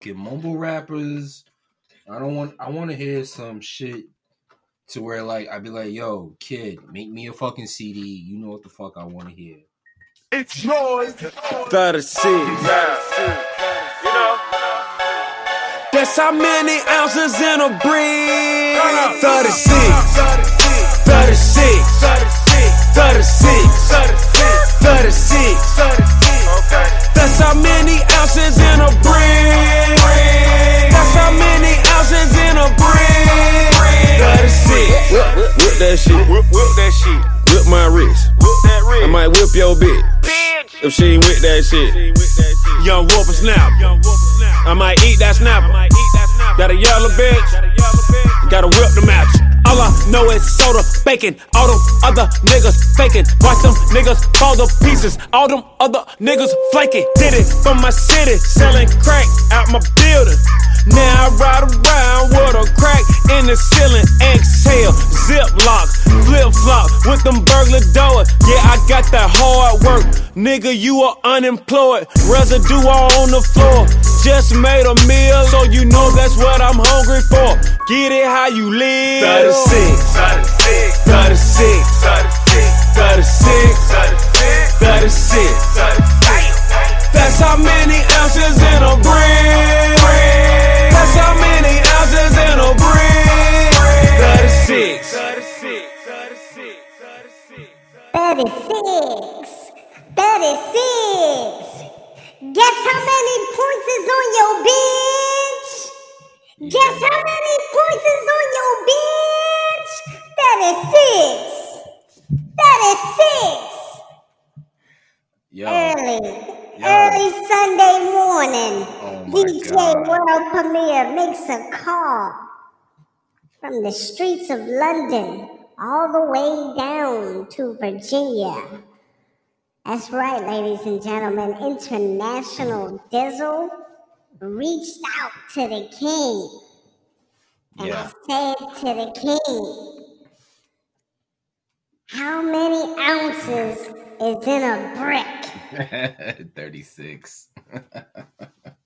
get mumble rappers. I don't want. I want to hear some shit to where like I'd be like, "Yo, kid, make me a fucking CD. You know what the fuck I want to hear." It's yours. 36. You know. That's how many ounces in a brick. 36. 36. 36. 36. That's how many ounces in a brick. That's how many ounces in a brick. 36. Whip, whip, whip that shit. Whip, whip that shit. Whip my wrist. Whip that red. I might whip your bitch. If she ain't with that shit. Young whooper snap. I might eat that snapper. Got a yellow bitch. Gotta whip them at you. All I know is soda, bacon. All them other niggas faking. Watch them niggas fall to pieces. All them other niggas flaking. Did it from my city, selling crack out my building. Now I ride around with a crack in the ceiling. Exhale, zip lock, flip flop with them burglar doors. Yeah, I got that hard work. Nigga, you are unemployed. Residue all on the floor. Just made a meal, so you know that's what I'm hungry for. Get it how you live. 36, 36. 36, 36. 36, 36. That's how many ounces in a brick. That's how many ounces in a brick. 36. 36. 36. Guess how many points is on your bench? Guess how many points is on your bench? 36. 36. Yo, Early. Yo. Early Sunday morning. Oh DJ God. World Premiere makes a call from the streets of London all the way down to Virginia. That's right, ladies and gentlemen. International Dizzle reached out to the king. And Yeah. I said to the king, How many ounces is in a brick? 36.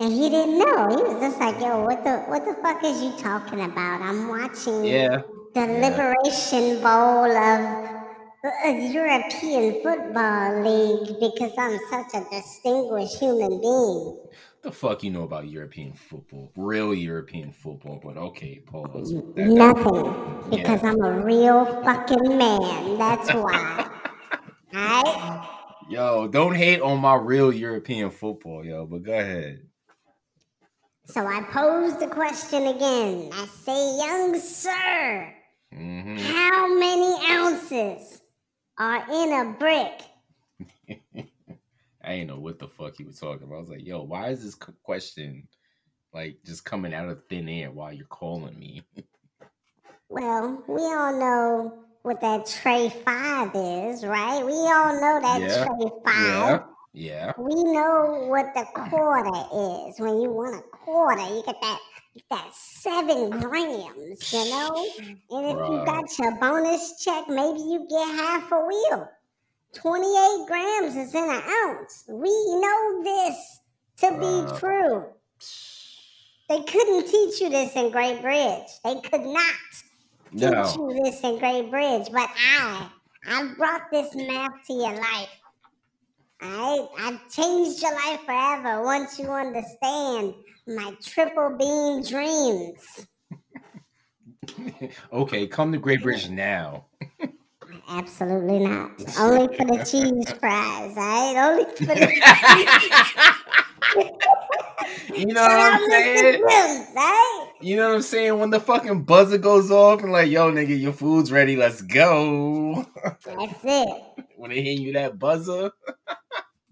And he didn't know. He was just like, "Yo, what the what the fuck is you talking about? I'm watching Yeah. the Liberation Bowl of uh, European Football League because I'm such a distinguished human being." The fuck you know about European football? Real European football, but okay, pause. That- Nothing, because Yeah. I'm a real fucking man. That's why. Alright? Yo, don't hate on my real European football, yo, but go ahead. So I pose the question again. I say, young sir, hmm how many ounces are in a brick? I ain't know what the fuck he was talking about. I was like, yo, why is this question like just coming out of thin air while you're calling me? Well, we all know what that tray five is, right? We all know that Yeah, tray five. Yeah. We know what the quarter is. When you want a quarter, you get that that seven grams, you know? And if you got your bonus check, maybe you get half a wheel. 28 grams is in an ounce. We know this to be true. They couldn't teach you this in Great Bridge. They could not teach No. you this in Great Bridge, but I, I brought this math to your life. I, I've changed your life forever once you understand my triple beam dreams. okay, come to Great Bridge now. Absolutely not. Only for the cheese fries, alright? Only for the You know what I'm saying? You know what I'm saying? When the fucking buzzer goes off and like, yo, nigga, your food's ready, let's go. That's it. when they hit you that buzzer.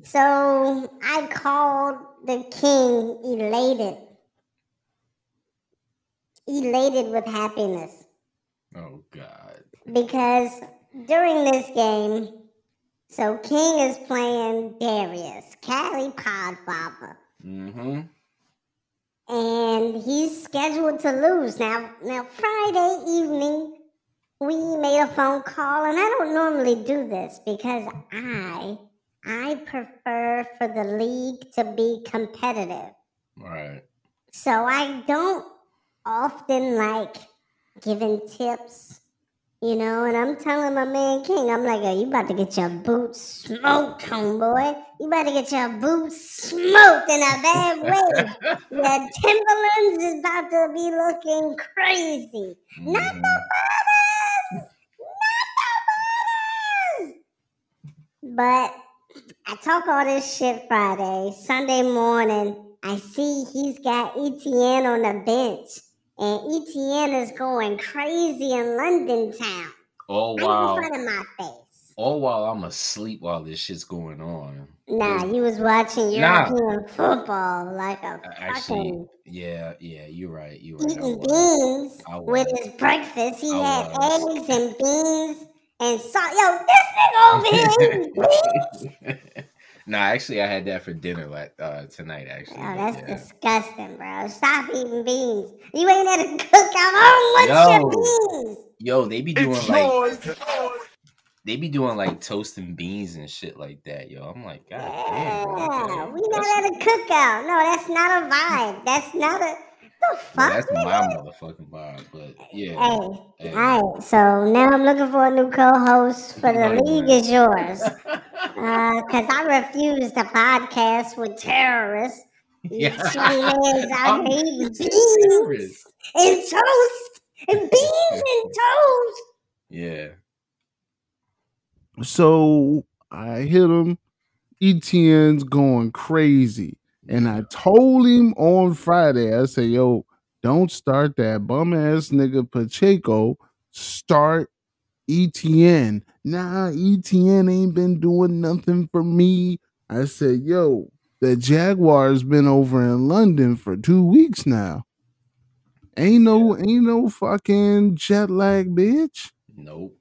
So I called the king elated. Elated with happiness. Oh God. Because during this game, so King is playing Darius, Cali Podfather, Mm-hmm. and he's scheduled to lose. Now, now Friday evening, we made a phone call, and I don't normally do this because I, I prefer for the league to be competitive. Right. So I don't often like giving tips, you know, and I'm telling my man King, I'm like, yo, you about to get your boots smoked, homeboy. You about to get your boots smoked in a bad way. Your Timberlands is about to be looking crazy. Not the Mhm. brothers! Not the brothers! But I talk all this shit Friday. Sunday morning, I see he's got ETN on the bench. And ETN is going crazy in London town. All while in front of my face. all while I'm asleep while this shit's going on. Nah, you was watching Nah. European football like a Actually, fucking yeah, yeah, you're right. You're right. Eating beans with his breakfast. He I had was. eggs and beans and salt. Yo, this nigga over here eating beans. Nah, actually, I had that for dinner like uh, tonight. Actually, Oh, that's yeah. disgusting, bro. Stop eating beans. You ain't at a cookout. I don't want your beans. Yo, they be doing It's like yours. they be doing like toasting beans and shit like that. Yo, I'm like, God damn, bro, we not That's- at a cookout. No, that's not a vibe. That's not a the no, fuck. that's nigga? my motherfucking vibe. But yeah, Hey, Hey. all right. So now I'm looking for a new co-host for the No, league ain't. is yours. Uh, because I refuse to podcast with terrorists. Yeah. out I'm- here eating beans and toast and beans and toast. yeah. So I hit him. ETN's going crazy. And I told him on Friday, I said, yo, don't start that bum ass nigga Pacheco. Start ETN. Nah, ETN ain't been doing nothing for me. I said, yo, the Jaguars been over in London for two weeks now. Ain't no, ain't no fucking jet lag, bitch Nope.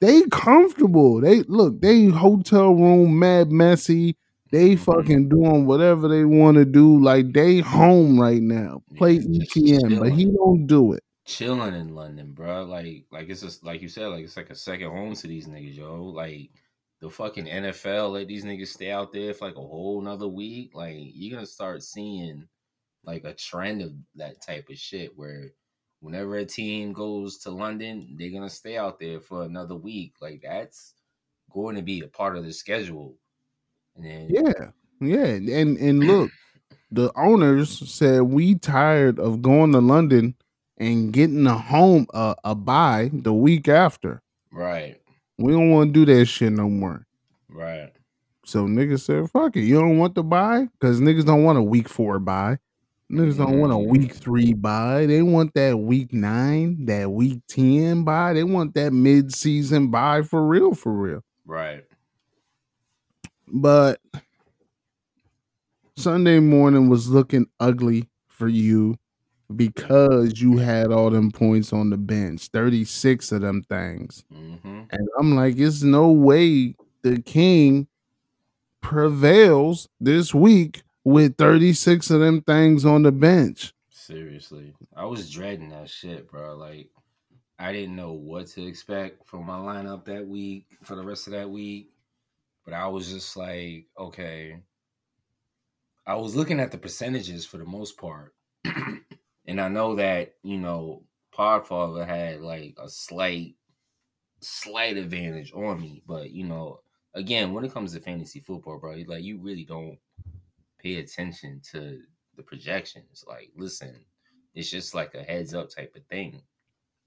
they comfortable. They look, they hotel room mad messy. They Mhm. fucking doing whatever they want to do. Like they home right now. Play Yeah, ETN, but he don't do it. chilling in London, bro. Like, like it's just like you said, like it's like a second home to these niggas, yo. Like the fucking NFL let these niggas stay out there for like a whole nother week. Like you're gonna start seeing like a trend of that type of shit where whenever a team goes to London, they're gonna stay out there for another week. Like that's going to be a part of the schedule. Then Yeah, yeah. And and look, the owners said we tired of going to London and getting a home uh, a buy the week after. right, We don't want to do that shit no more. right. So niggas said, fuck it. You don't want to buy? Because niggas don't want a week four buy. Niggas don't want a week three buy. They want that week nine, that week 10 buy. They want that mid season buy for real, for real. Right. But Sunday morning was looking ugly for you because you had all them points on the bench, 36 of them things. Mm-hmm. And I'm like, it's no way the king prevails this week with 36 of them things on the bench. Seriously, I was dreading that shit, bro. Like, I didn't know what to expect from my lineup that week for the rest of that week, but I was just like, okay. I was looking at the percentages for the most part, and I know that you know Podfather had like a slight, slight advantage on me, but you know, again, when it comes to fantasy football, bro, like you really don't pay attention to the projections. Like, listen, it's just like a heads up type of thing.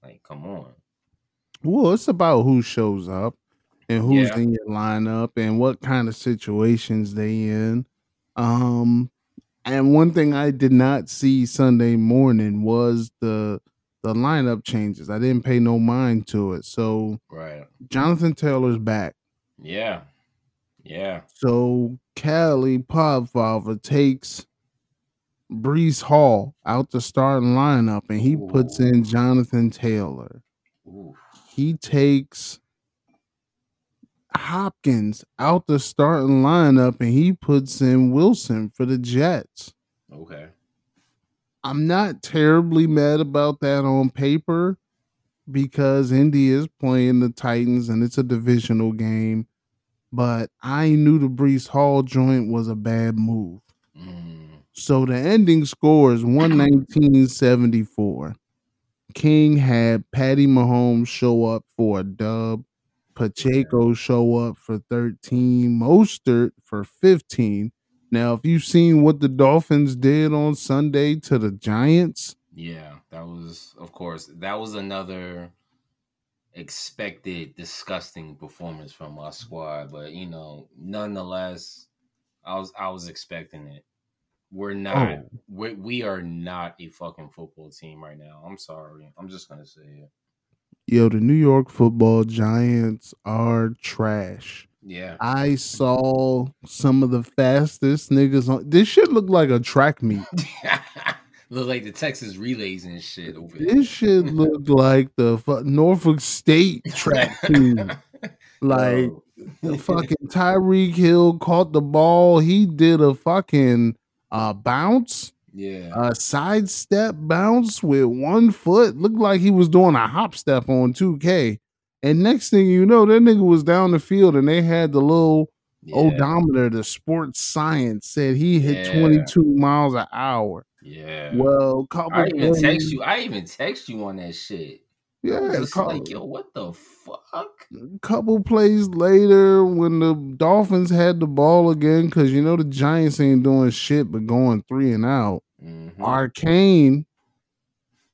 Like, come on. Well, it's about who shows up and who's Yeah. in your lineup and what kind of situations they in. Um and one thing I did not see Sunday morning was the the lineup changes. I didn't pay no mind to it. So Right. Jonathan Taylor's back. Yeah. Yeah. So Cali Podfather takes Breece Hall out the starting lineup and he puts in Jonathan Taylor. Ooh. He takes Hopkins out the starting lineup and he puts in Wilson for the Jets. Okay. I'm not terribly mad about that on paper because Indy is playing the Titans and it's a divisional game. But I knew the Breece Hall joint was a bad move. Mm. So the ending score is 119.74. King had Patty Mahomes show up for a dub. Pacheco show up for 13. Mostert for 15. Now, if you've seen what the Dolphins did on Sunday to the Giants, Yeah, that was, of course, that was another expected disgusting performance from our squad. But you know, nonetheless, I was I was expecting it. We're not. Oh. We we are not a fucking football team right now. I'm sorry. I'm just gonna say it. Yo, the New York football Giants are trash. Yeah. I saw some of the fastest niggas on this shit look like a track meet. Look like the Texas relays and shit over there. This shit looked like the fu- Norfolk State track team. Like the fucking Tyreek Hill caught the ball. He did a fucking uh bounce, yeah. a sidestep bounce with one foot. Looked like he was doing a hop step on 2K. And next thing you know, that nigga was down the field and they had the little yeah. odometer, the sports science said he hit Yeah. 22 miles an hour. Yeah. Well, couple I even text you. I even text you on that shit. Yeah, couple, like, yo, what the fuck? couple plays later when the Dolphins had the ball again, because you know the Giants ain't doing shit but going three and out. Mhm. Arcane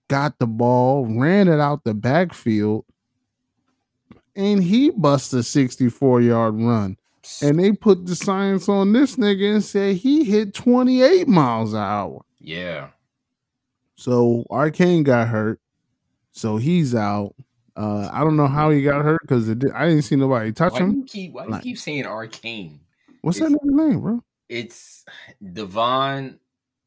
got the ball, ran it out the backfield, and he bust a 64 yard run. And they put the science on this nigga and said he hit 28 miles an hour. Yeah. So Arcane got hurt. So he's out. Uh, I don't know how he got hurt because I didn't see nobody touch Why him. you keep why do you keep saying arcane? What's that nigga name, bro? It's Devon.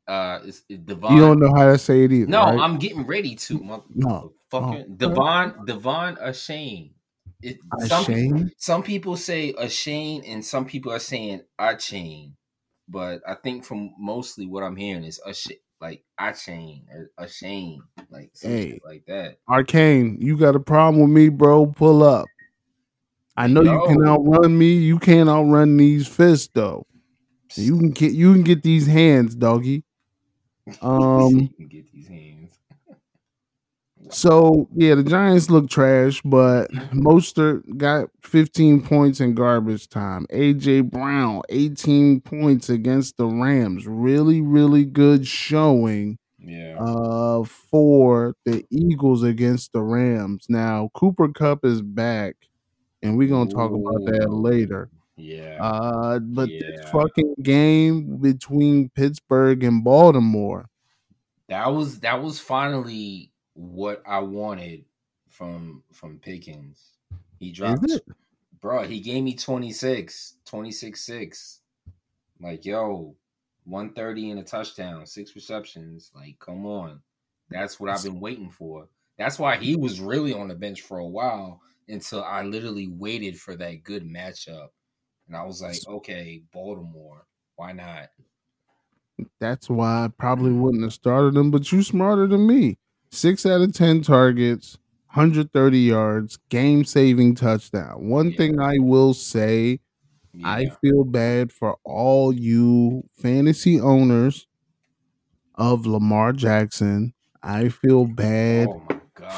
Uh, it's, it's Devon. You don't know how to say it either. No, right? I'm getting ready to. No. Motherfucker. Oh. Devon. Devon Ashane. It, some, Ashane? some people say Ashane and some people are saying Achane. But I think from mostly what I'm hearing is Ashane, like Achane or Ashane, like Hey. like that. Arcane, you got a problem with me, bro? Pull up. I know you can outrun me. You can't outrun these fists, though. You can get you can get these hands, doggy. Um. get these hands. So yeah, the Giants look trash, but Mostert got 15 points in garbage time. AJ Brown, 18 points against the Rams. Really, really good showing Yeah. uh for the Eagles against the Rams. Now Cooper Kupp is back, and we're gonna talk about that later. Yeah. Uh, but this fucking game between Pittsburgh and Baltimore. that was that was finally what I wanted from from Pickens. He dropped it? bro, he gave me 26, 26 6. Like, yo, 130 and a touchdown, six receptions. Like, come on. That's what I've been waiting for. That's why he was really on the bench for a while until I literally waited for that good matchup. And I was like, okay, Baltimore, why not? That's why I probably wouldn't have started him, but you smarter than me. Six out of 10 targets, 130 yards, game saving touchdown. One Yeah. thing I will say, I feel bad for all you fantasy owners of Lamar Jackson. I feel bad Oh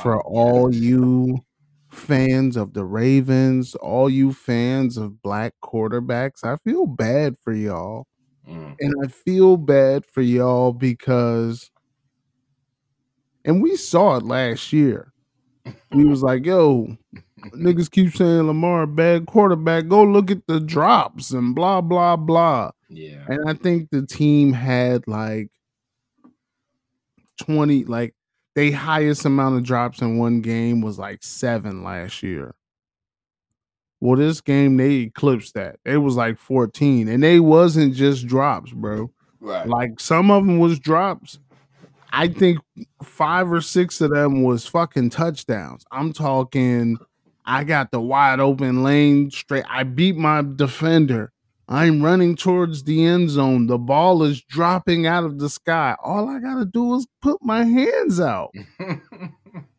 for all you fans of the Ravens, all you fans of black quarterbacks. I feel bad for y'all. Mm. And I feel bad for y'all because and we saw it last year. We was like, yo, niggas keep saying Lamar bad quarterback. Go look at the drops and blah blah blah. Yeah. And I think the team had like 20, like they highest amount of drops in one game was like seven last year. Well, this game they eclipsed that. It was like 14. And they wasn't just drops, bro. Right. Like some of them was drops. I think five or six of them was fucking touchdowns. I'm talking I got the wide open lane straight. I beat my defender. I'm running towards the end zone. The ball is dropping out of the sky. All I gotta do is put my hands out.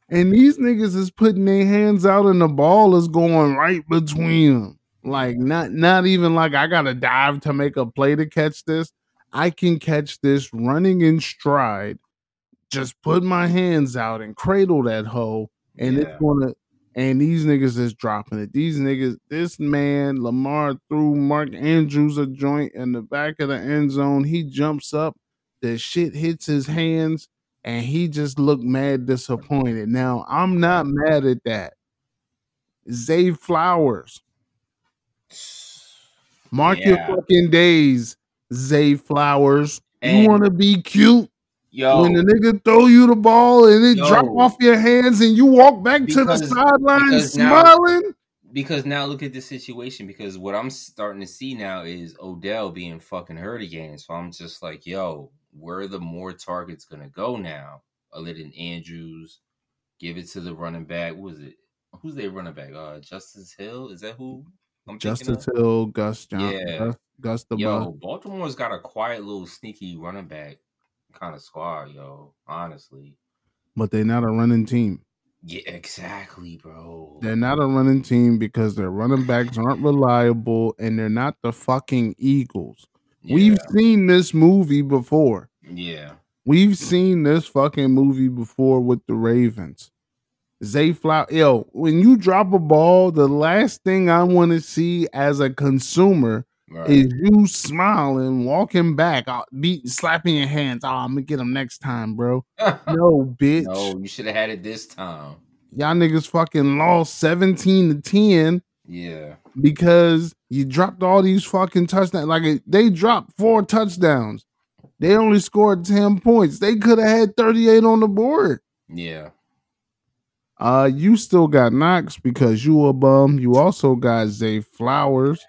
And these niggas is putting their hands out and the ball is going right between them. Like not not even like I gotta dive to make a play to catch this. I can catch this running in stride, just put my hands out and cradle that hoe, and Yeah. it's gonna. And these niggas is dropping it. These niggas, this man Lamar threw Mark Andrews a joint in the back of the end zone. He jumps up, the shit hits his hands, and he just looked mad disappointed. Now I'm not mad at that. Zay Flowers, mark Yeah. your fucking days. Zay Flowers, you want to be cute Yo, when the nigga throw you the ball and it drop off your hands and you walk back to the sideline because now- smiling. because now look at the situation. Because what I'm starting to see now is Odell being fucking hurt again. So I'm just like, yo, where are the more targets gonna go now? Other than Andrews, give it to the running back. What was it? Who's their running back? Uh, Justice Hill. Is that who? I'm Justice? Hill, Gus John, Yeah. Gus, Gus the Yo, Baltimore's got a quiet little sneaky running back kind of squad, yo. Honestly, but they're not a running team. yeah, exactly, bro. They're not a running team because their running backs aren't reliable and they're not the fucking Eagles. We've seen this movie before. yeah, We've seen this fucking movie before with the Ravens. Zay Flower, yo, when you drop a ball, the last thing I want to see as a consumer right. is you smiling, walking back, uh, beat, slapping your hands. Oh, I'm gonna get him next time, bro. No, bitch. no, you should have had it this time. Y'all niggas fucking lost 17 to 10 Yeah, because you dropped all these fucking touchdowns. Like they dropped four touchdowns. They only scored 10 points. They could have had 38 on the board. yeah, Uh, you still got Knox because you a bum. You also got Zay Flowers,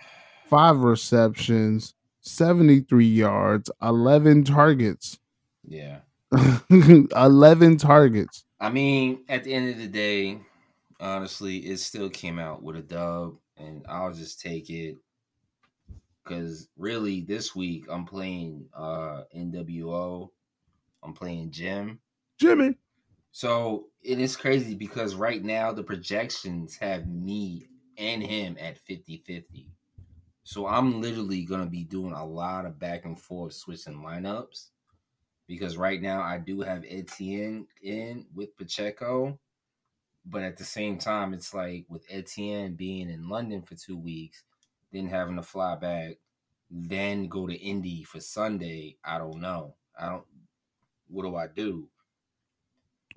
five receptions, 73 yards, 11 targets. yeah. 11 targets. I mean, at the end of the day, honestly, it still came out with a dub, and I'll just take it. Because really, this week I'm playing uh NWO. I'm playing Jim. Jimmy. So it is crazy because right now the projections have me and him at 50 50. So I'm literally to be doing a lot of back and forth switching lineups because right now I do have Etienne in with Pacheco. But at the same time, it's like with Etienne being in London for two weeks, then having to fly back, then go to Indy for Sunday. I don't know. I don't. What do I do?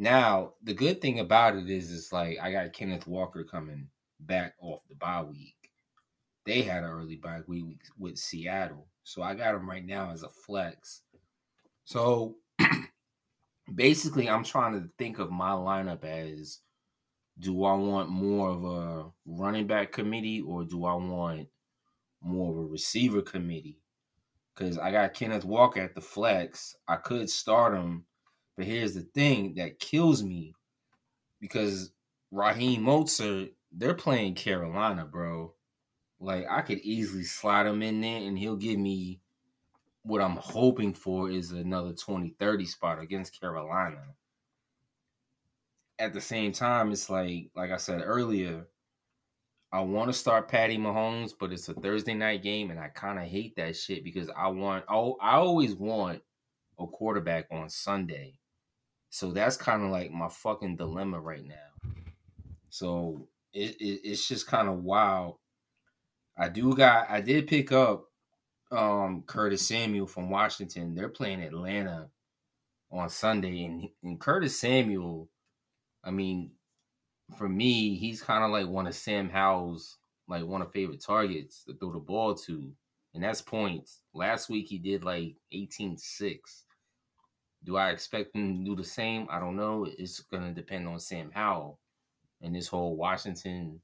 Now, the good thing about it is, it's like I got Kenneth Walker coming back off the bye week. They had an early bye week with Seattle, so I got them right now as a flex. So basically, I'm trying to think of my lineup as: Do I want more of a running back committee, or do I want more of a receiver committee? Because I got Kenneth Walker at the flex. I could start him but here's the thing that kills me because Raheem Mostert, they're playing Carolina, bro. Like I could easily slide him in there and he'll give me what I'm hoping for is another 20 30 spot against Carolina. At the same time, it's like like I said earlier, I want to start Patty Mahomes, but it's a Thursday night game, and I kind of hate that shit because I want oh I always want a quarterback on Sunday. So that's kind of like my fucking dilemma right now. So it, it it's just kind of wild. I do got I did pick up um Curtis Samuel from Washington. They're playing Atlanta on Sunday, and, and Curtis Samuel, I mean, for me, he's kind of like one of Sam Howell's like one of favorite targets to throw the ball to, and that's points. Last week he did like 18-6. Do I expect him to do the same? I don't know. It's gonna depend on Sam Howell and this whole Washington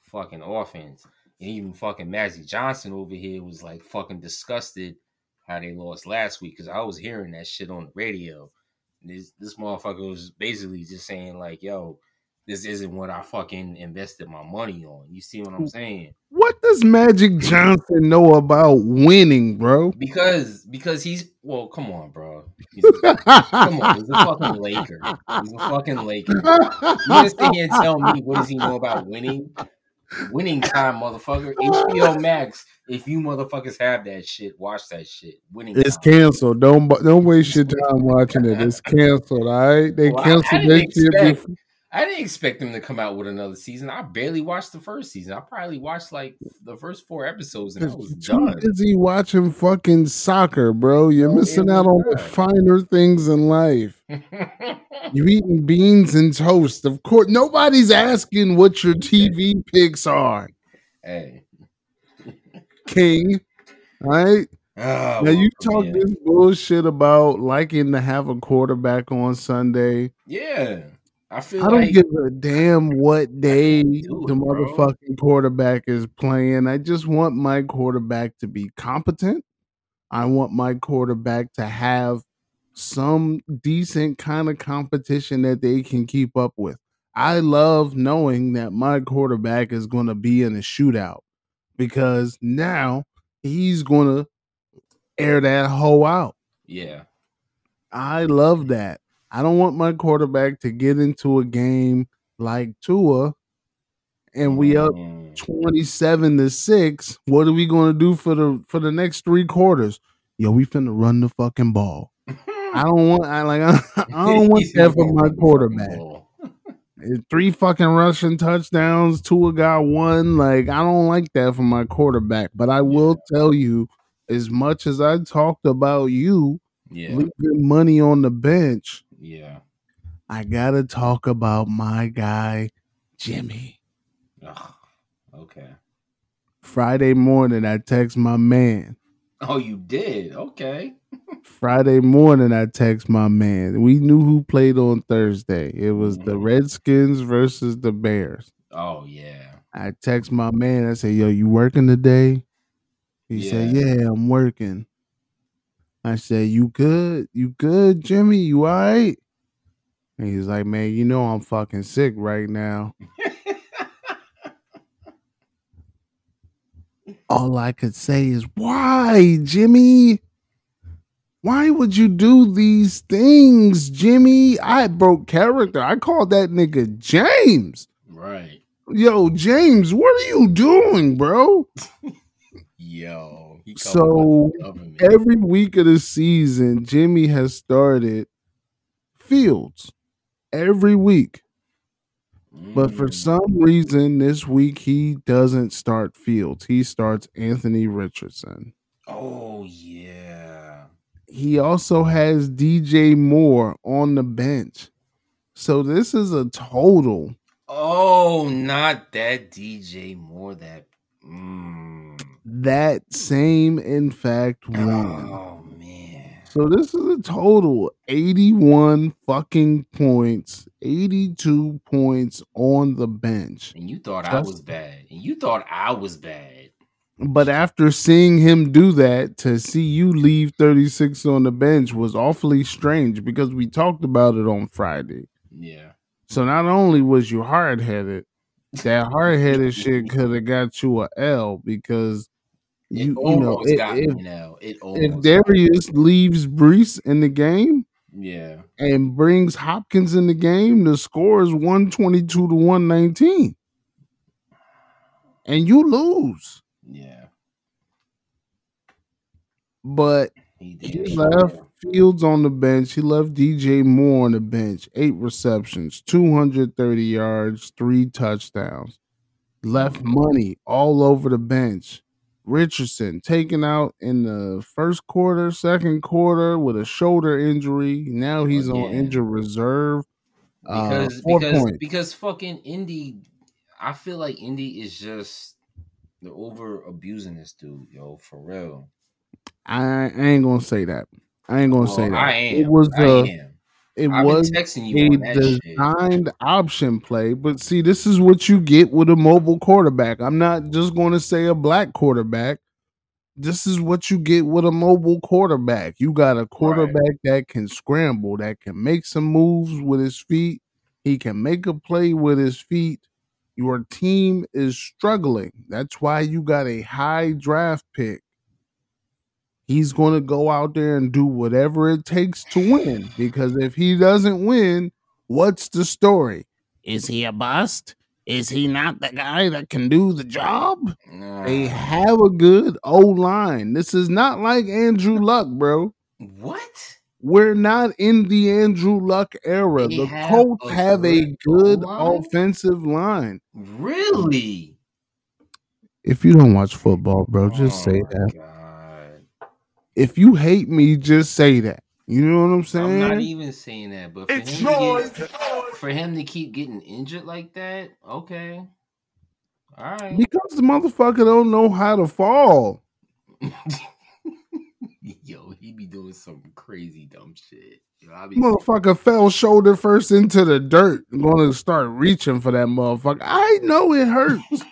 fucking offense. And even fucking Magic Johnson over here was like fucking disgusted how they lost last week because I was hearing that shit on the radio. This this motherfucker was basically just saying like, "Yo, this isn't what I fucking invested my money on." You see what I'm saying? What does Magic Johnson know about winning, bro? Because because he's well, come on, bro. He's, come on, he's a fucking Laker. He's a fucking Laker. You gonna sit here and tell me what does he know about winning? Winning time, motherfucker. HBO Max. If you motherfuckers have that shit, watch that shit. Winning It's time. canceled. Don't don't waste your time watching it. It's canceled. All right, they Well, canceled shit. before- I didn't expect them to come out with another season. I barely watched the first season. I probably watched like the first four episodes and I was done. busy watching fucking soccer, bro. You're Oh, missing out on the finer things in life. You're eating beans and toast. Of course, nobody's asking what your TV picks are, hey. King. All right. Oh, Now you talk yeah. this bullshit about liking to have a quarterback on Sunday. Yeah. I feel I don't like give a damn what day do the it, bro. motherfucking quarterback is playing. I just want my quarterback to be competent. I want my quarterback to have some decent kind of competition that they can keep up with. I love knowing that my quarterback is going to be in a shootout because now he's going to air that hoe out. yeah. I love that. I don't want my quarterback to get into a game like Tua and we up Mm. 27 to 6. What are we going to do for the for the next 3 quarters? Yo, we finna run the fucking ball. I don't want I like I, I don't want that for my run the fucking quarterback. Uh, Three fucking rushing touchdowns, Tua got one. Like I don't like that for my quarterback, but I will tell you as much as I talked about you Yeah. leaving money on the bench, Yeah. I gotta talk about my guy, Jimmy. Ugh. Okay. Friday morning, I text my man. Oh, you did? Okay. Friday morning, I text my man. We knew who played on Thursday. It was the Mhm. Redskins versus the Bears. Oh yeah. I text my man. I said, "Yo, you working today?" He said, Yeah. "Yeah, I'm working." I said, "You good? You good, Jimmy? You all right?" And he's like, "Man, you know I'm fucking sick right now." All I could say is, "Why, Jimmy? Why would you do these things, Jimmy? I broke character. I called that nigga James." right. Yo, James, what are you doing, bro? Yo. So, called the government. Every week of the season, Jimmy has started Fields every week. But for Mm. some reason, this week he doesn't start Fields. He starts Anthony Richardson. Oh yeah. He also has DJ Moore on the bench. So this is a total. Oh, not that DJ Moore. That. Mm. That same, in fact, one. Oh man. So this is a total 81 fucking points, 82 points on the bench. And you thought I was bad. And you thought I was bad. But after seeing him do that, to see you leave 36 on the bench was awfully strange because we talked about it on Friday. Yeah. So not only was you hard headed, that hard headed shit could have got you a L because It you you know almost if, now. It if almost got me. Darius leaves Breece in the game, Yeah. and brings Hopkins in the game, the score is 122 to 119. And you lose. Yeah. But He he left Fields on the bench. He left DJ Moore on the bench. Eight receptions, 230 yards, three touchdowns. Left money all over the bench. Richardson taken out in the first quarter, second quarter with a shoulder injury. Now he's on Again. injured reserve. Uh, because four because points. because fucking Indy, I feel like Indy is just they're over abusing this dude, yo, for real. I, I ain't gonna say that. I ain't gonna Well, say oh, that. I am. It was am. it I've was a that shit. designed option play. But see, this is what you get with a mobile quarterback. I'm not just going to say a black quarterback. This is what you get with a mobile quarterback. You got a quarterback that can scramble, that can make some moves with his feet. He can make a play with his feet. Your team is struggling. That's why you got a high draft pick. He's going to go out there and do whatever it takes to win. Because if he doesn't win, what's the story? Is he a bust? Is he not the guy that can do the job? They have a good O line. This is not like Andrew Luck, bro. what? We're not in the Andrew Luck era. They the have Colts a have a good O-line? offensive line. Really? If you don't watch football, bro, just Oh say that. God. If you hate me, just say that. You know what I'm saying? I'm not even saying that, but for It's him, to noise. get, for him to keep getting injured like that, okay, all right. because the motherfucker don't know how to fall. Yo, he be doing some crazy dumb shit. Yo, I be Motherfucker fell shoulder first into the dirt. I'm gonna start reaching for that motherfucker. I know it hurts.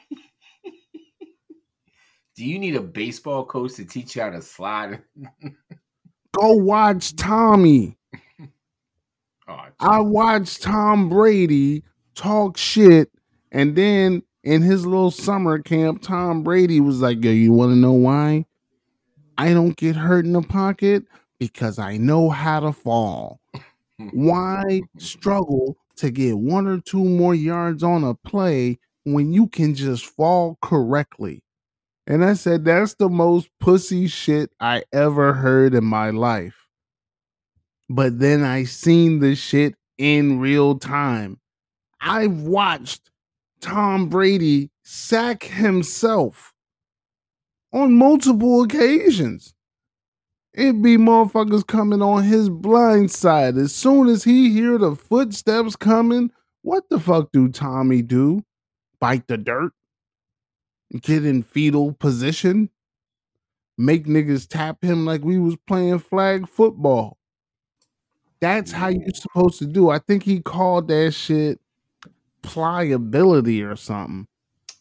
Do you need a baseball coach to teach you how to slide? Go watch Tommy. Oh, I watched Tom Brady talk shit, and then in his little summer camp, Tom Brady was like, "Yo, you want to know why? I don't get hurt in the pocket because I know how to fall. Why struggle to get one or two more yards on a play when you can just fall correctly?" And I said, "That's the most pussy shit I ever heard in my life." but then I seen the shit in real time. I've watched Tom Brady sack himself on multiple occasions. It be motherfuckers coming on his blind side. As soon as he hear the footsteps coming, what the fuck do Tommy do? Bite the dirt? Get in fetal position? Make niggas tap him like we was playing flag football. That's how you're mm. supposed to do. I think he called that shit pliability or something.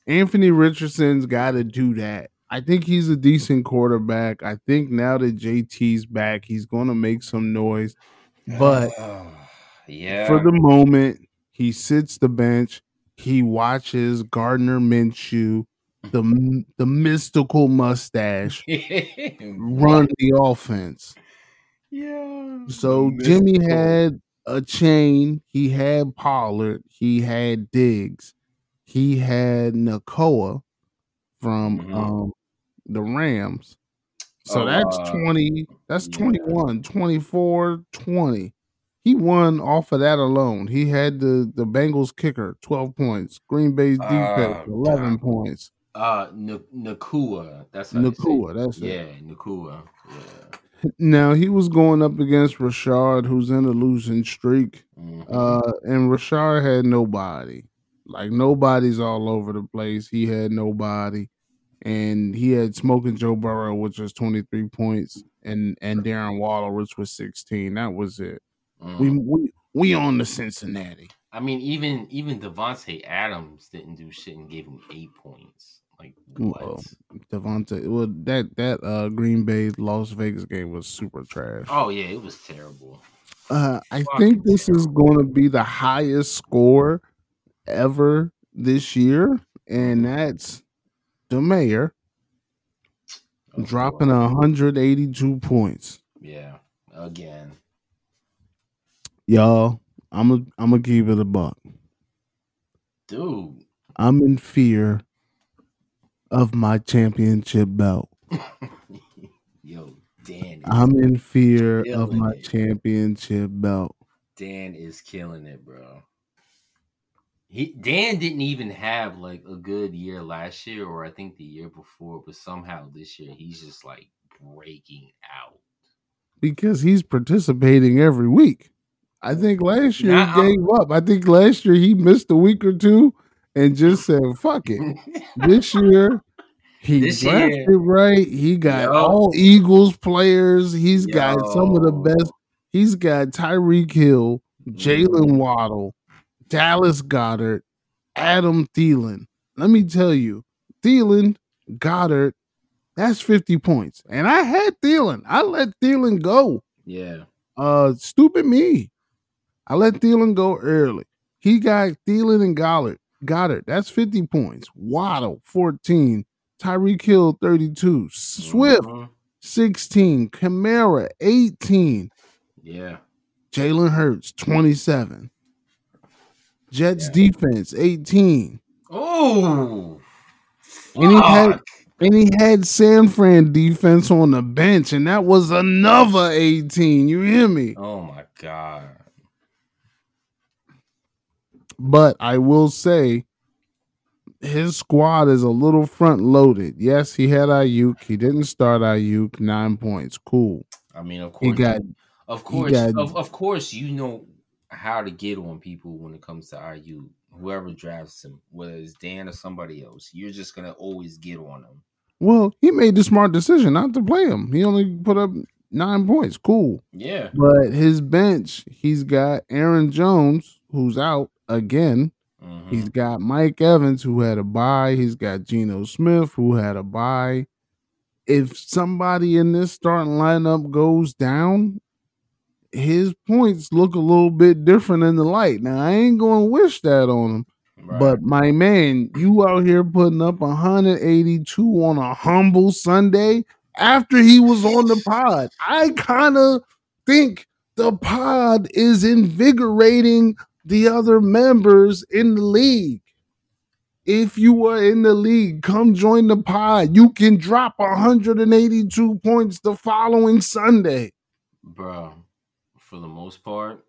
Anthony Richardson's got to do that. I think he's a decent quarterback. I think now that JT's back, he's going to make some noise. But yeah, for the moment, he sits the bench. He watches Gardner Minshew, the the mystical mustache, run the offense. Yeah. So the Jimmy had Achane. He had Pollard. He had Diggs. He had Nacua from Mhm. um the Rams. So Oh, that's uh, 20. That's yeah. 21, 24, 20. He won off of that alone. He had the the Bengals kicker, 12 points. Green Bay's defense, Uh, 11 God. points. Uh, N- Nacua. That's how they say it. Nacua, that's it. Yeah, Nacua. Yeah. Now he was going up against Rashard, who's in a losing streak. Mhm. Uh, and Rashard had nobody. Like nobody's all over the place. He had nobody, and he had smoking Joe Burrow, which was twenty three points, and and Darren Waller, which was sixteen. That was it. We Mm. we we on the Cincinnati. I mean, even even Davante Adams didn't do shit and gave him eight points. Like what? Well, Davante. Well, that that uh Green Bay Las Vegas game was super trash. Oh yeah, it was terrible. Uh, I Fucking think this is going to be the highest score ever this year, and that's the mayor Of dropping course. 182 points. Yeah, again. Y'all, I'm a, I'm gonna keep it a buck. Dude. I'm in fear of my championship belt. Yo, Dan. I'm in fear of my it. championship belt. Dan is killing it, bro. He Dan didn't even have like a good year last year, or I think the year before, but somehow this year he's just like breaking out. because he's participating every week. I think last year Nah, he gave up. I think last year he missed a week or two and just said, fuck it. This year, he This drafted year- right. He got Yo. all Eagles players. He's got some of the best. He's got Tyreek Hill, Jaylen Mhm. Waddle, Dallas Goedert, Adam Thielen. Let me tell you, Thielen, Goedert, that's 50 points. And I had Thielen. I let Thielen go. Yeah. Uh, stupid me. I let Thielen go early. He got Thielen and Goedert. Goedert, that's 50 points. Waddle, 14. Tyreek Hill, 32. Swift, Mhm. 16. Kamara, 18. Yeah. Jalen Hurts, 27. Jets Yeah. defense 18. Oh, And he had and he had San Fran defense on the bench, and that was another 18. You hear me? Oh my god. But I will say his squad is a little front loaded. Yes, he had Aiyuk. He didn't start Aiyuk. Nine points. Cool. I mean, of course, got of he course, got- of, of course, you know how to get on people when it comes to Aiyuk. Whoever drafts him, whether it's Dan or somebody else, you're just gonna always get on them. well, he made the smart decision not to play him. He only put up nine points. Cool. Yeah, But his bench, he's got Aaron Jones, who's out again. Mhm. He's got Mike Evans, who had a bye. He's got Geno Smith, who had a bye. If somebody in this starting lineup goes down, his points look a little bit different in the light. Now, I ain't going to wish that on him, Right. but my man, you out here putting up 182 on a humble Sunday after he was on the pod. I kind of think the pod is invigorating the other members in the league. If you are in the league, come join the pod. You can drop 182 points the following Sunday. bro, for the most part,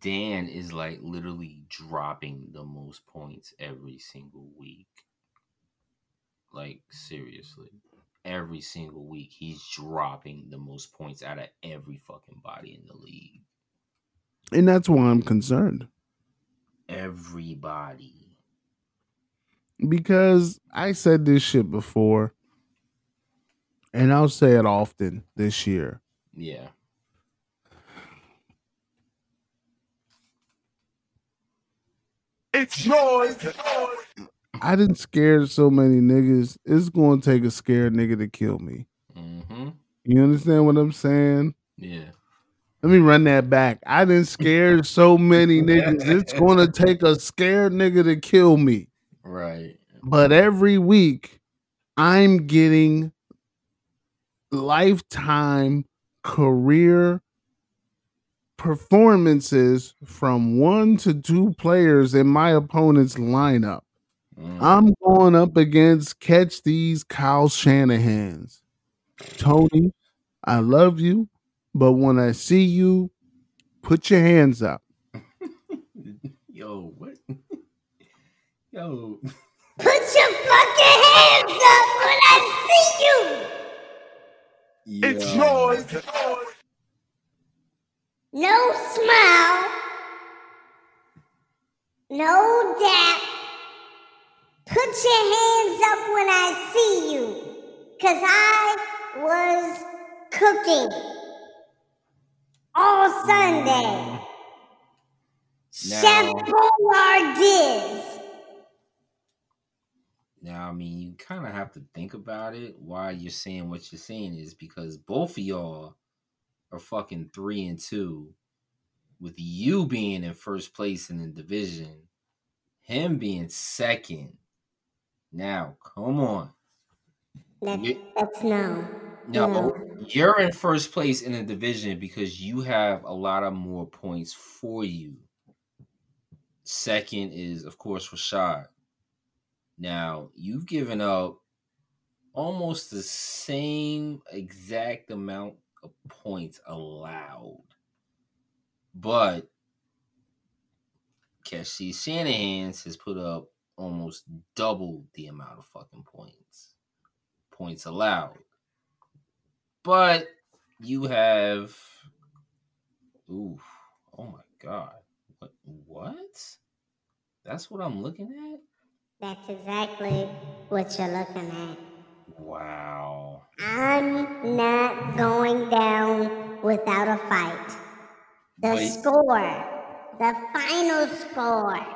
Dan is like literally dropping the most points every single week. Like seriously, every single week he's dropping the most points out of every fucking body in the league. And that's why I'm concerned. Everybody. because I said this shit before, and I'll say it often this year. Yeah. It's yours. I didn't scare so many niggas. It's going to take a scared nigga to kill me. Mm-hmm. You understand what I'm saying? Yeah. Let me run that back. I didn't scare so many niggas. It's going to take a scared nigga to kill me. Right. But every week, I'm getting lifetime career performances from one to two players in my opponent's lineup. Mm. I'm going up against catch these Kyle Shanahan's. Tony, I love you, but when I see you, put your hands up. Yo, what? Yo. Put your fucking hands up when I see you. It's Yo. yours. No smile. No dap. Put your hands up when I see you. Cause I was cooking all Sunday. Mm. Chef Boyardee. Now, I mean, you kind of have to think about it. Why you're saying what you're saying is because both of y'all are fucking three and two, with you being in first place in the division, him being second. Now, come on. That, that's no. No, No. You're in first place in the division because you have a lot of more points for you. Second is, of course, Rashad. Now, you've given up almost the same exact amount of points allowed. But Cassie Shanahan's has put up almost double the amount of fucking points. Points allowed. But you have ooh, oh my god. What what? That's what I'm looking at? That's exactly what you're looking at. Wow. I'm not going down without a fight. The Wait. score, the final score,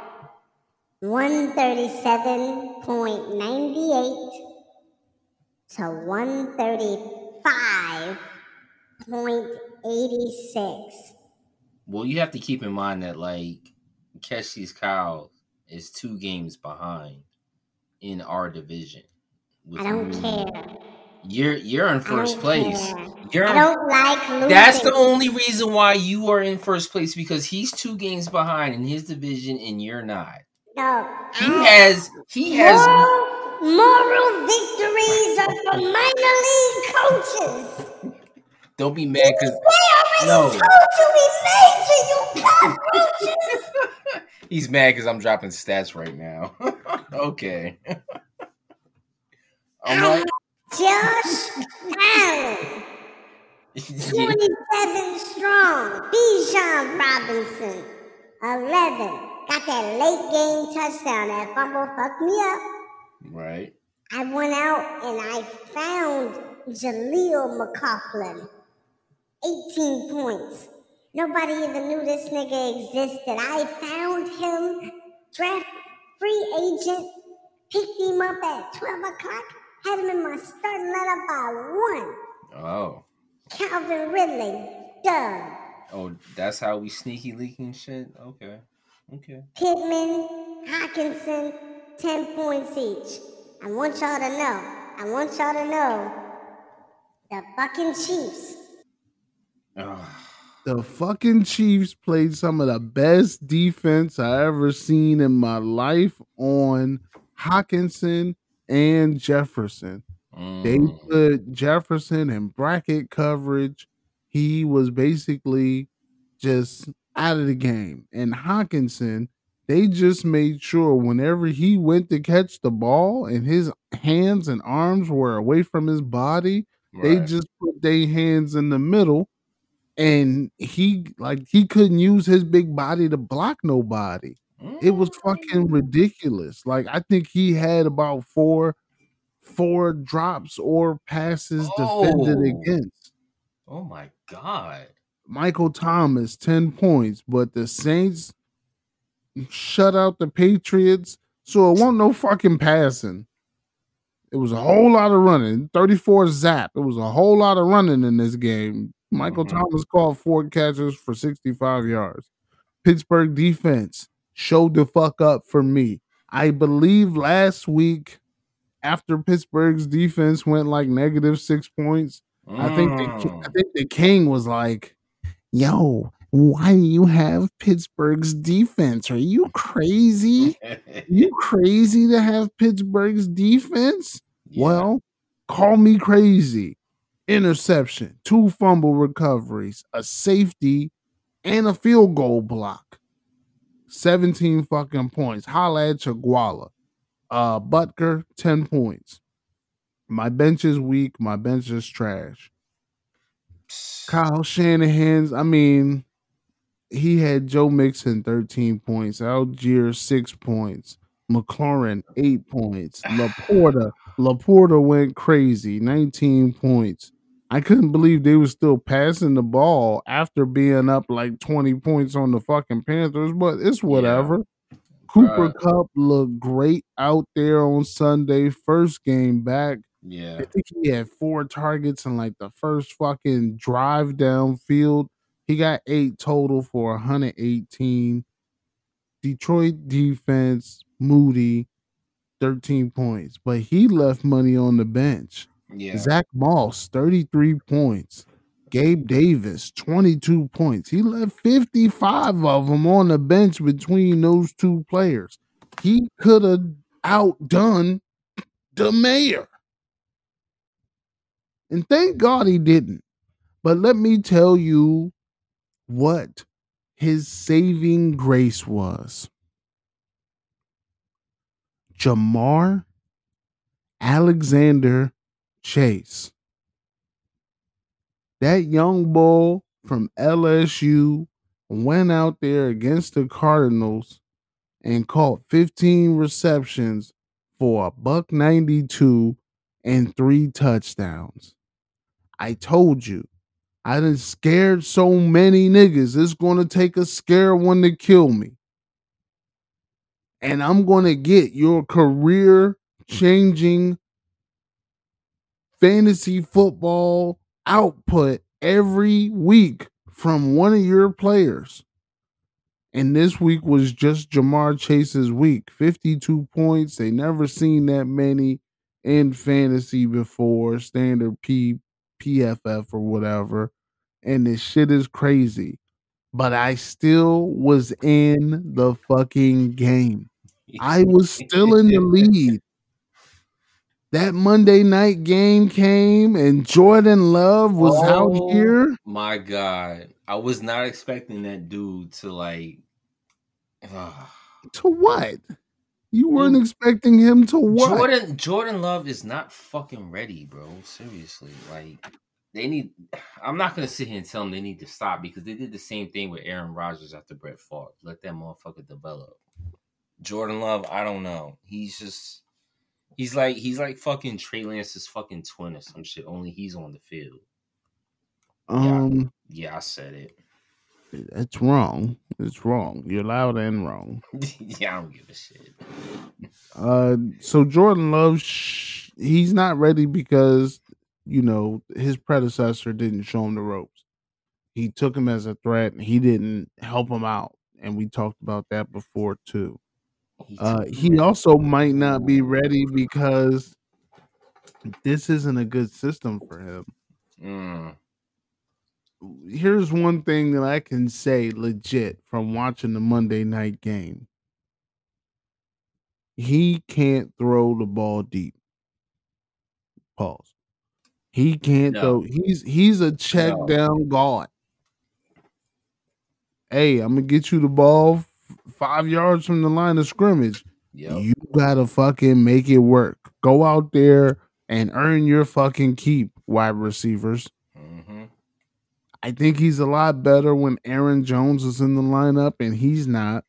137.98 to 135.86. Well, you have to keep in mind that like Keshi's Kyle is two games behind in our division. I don't you. care. You're you're in first place. care. You're I don't like losing. that's the only reason why you are in first place because he's two games behind in his division and you're not. No, He I- has he has moral victories are for minor league coaches. don't be mad because They already No. told you we major, you cockroaches. he's mad because I'm dropping stats right now. okay. I'm like, Josh Allen, 27 strong. Bijan Robinson, 11. Got that late game touchdown. That fumble fucked me up. Right. I went out and I found Jaleel McLaughlin. 18 points. Nobody even knew this nigga existed. I found him, draft free agent, picked him up at 12 o'clock, had him in my starting lineup by one. Oh. Calvin Ridley, done. Oh, that's how we sneaky leaking shit? Okay. Okay. Pittman, Hockenson, 10 points each. I want y'all to know. I want y'all to know. The fucking Chiefs. Ugh. The fucking Chiefs played some of the best defense I ever seen in my life on Hockenson and Jefferson. They Mm. put Jefferson in bracket coverage. He was basically just out of the game. And Hockenson, they just made sure whenever he went to catch the ball and his hands and arms were away from his body, they just put their hands in the middle and he like he couldn't use his big body to block nobody. It was fucking Mm. ridiculous. Like I think he had about four four drops or passes defended Oh. against. Oh my god. Michael Thomas 10 points, but the Saints shut out the Patriots. So it wasn't no fucking passing. It was a whole lot of running. 34 zap. It was a whole lot of running in this game. Michael Mhm. Thomas called four catches for 65 yards. Pittsburgh defense showed the fuck up for me. I believe last week, after Pittsburgh's defense went like negative six points, I think Mm. I think the king was like, "Yo, why do you have Pittsburgh's defense? Are you crazy? You crazy to have Pittsburgh's defense? Yeah. Well, call me crazy. Interception, two fumble recoveries, a safety, and a field goal block. 17 fucking points. Holla at Chaguala. Uh Butker, 10 points. My bench is weak. My bench is trash. Kyle Shanahan's, I mean, he had Joe Mixon 13 points, Allgeier 6 points, McLaurin 8 points, LaPorta, LaPorta went crazy, 19 points. I couldn't believe they were still passing the ball after being up like 20 points on the fucking Panthers, but it's whatever. Cooper Bruh. Kupp looked great out there on Sunday, first game back. Yeah. I think he had four targets in like the first fucking drive downfield. He got eight total for 118. Detroit defense, Moody, 13 points. But he left money on the bench. Yeah. Zach Moss, 33 points. Gabe Davis, 22 points. He left 55 of them on the bench between those two players. He could have outdone the mayor. And thank God he didn't. But let me tell you what his saving grace was. Jamar Alexander Chase. That young bull from LSU went out there against the Cardinals and caught 15 receptions for a buck 92 and three touchdowns. I told you, I done scared so many niggas. It's gonna take a scare one to kill me. And I'm gonna get your career changing fantasy football output every week from one of your players. And this week was just Jamar Chase's week 52 points. They never seen that many in fantasy before standard P PFF or whatever, and this shit is crazy. But I still was in the fucking game. I was still in the lead. That Monday night game came and Jordan Love was out Oh here. My God, I was not expecting that dude to like. ah. To what? You weren't Dude, expecting him to what? Jordan Jordan Love is not fucking ready, bro. Seriously, like they need. I'm not gonna sit here and tell them they need to stop because they did the same thing with Aaron Rodgers after Brett Favre. Let that motherfucker develop. Jordan Love, I don't know. He's just he's like he's like fucking Trey Lance's fucking twin or some shit. Only he's on the field. Um, Yeah, I said it. It's wrong. It's wrong. You're loud and wrong. yeah, I don't give a shit. Uh, so Jordan Love, sh- he's not ready because you know his predecessor didn't show him the ropes. He took him as a threat, and he didn't help him out, and we talked about that before too. He Uh, he also might not be ready because this isn't a good system for him. Mm, Here's one thing that I can say legit from watching the Monday night game. He can't throw the ball deep. Pause. He can't No. throw. He's he's a check No. down guard. Hey, I'm gonna get you the ball five yards from the line of scrimmage. yep. You gotta fucking make it work. Go out there and earn your fucking keep, wide receivers. I think he's a lot better when Aaron Jones is in the lineup and he's not.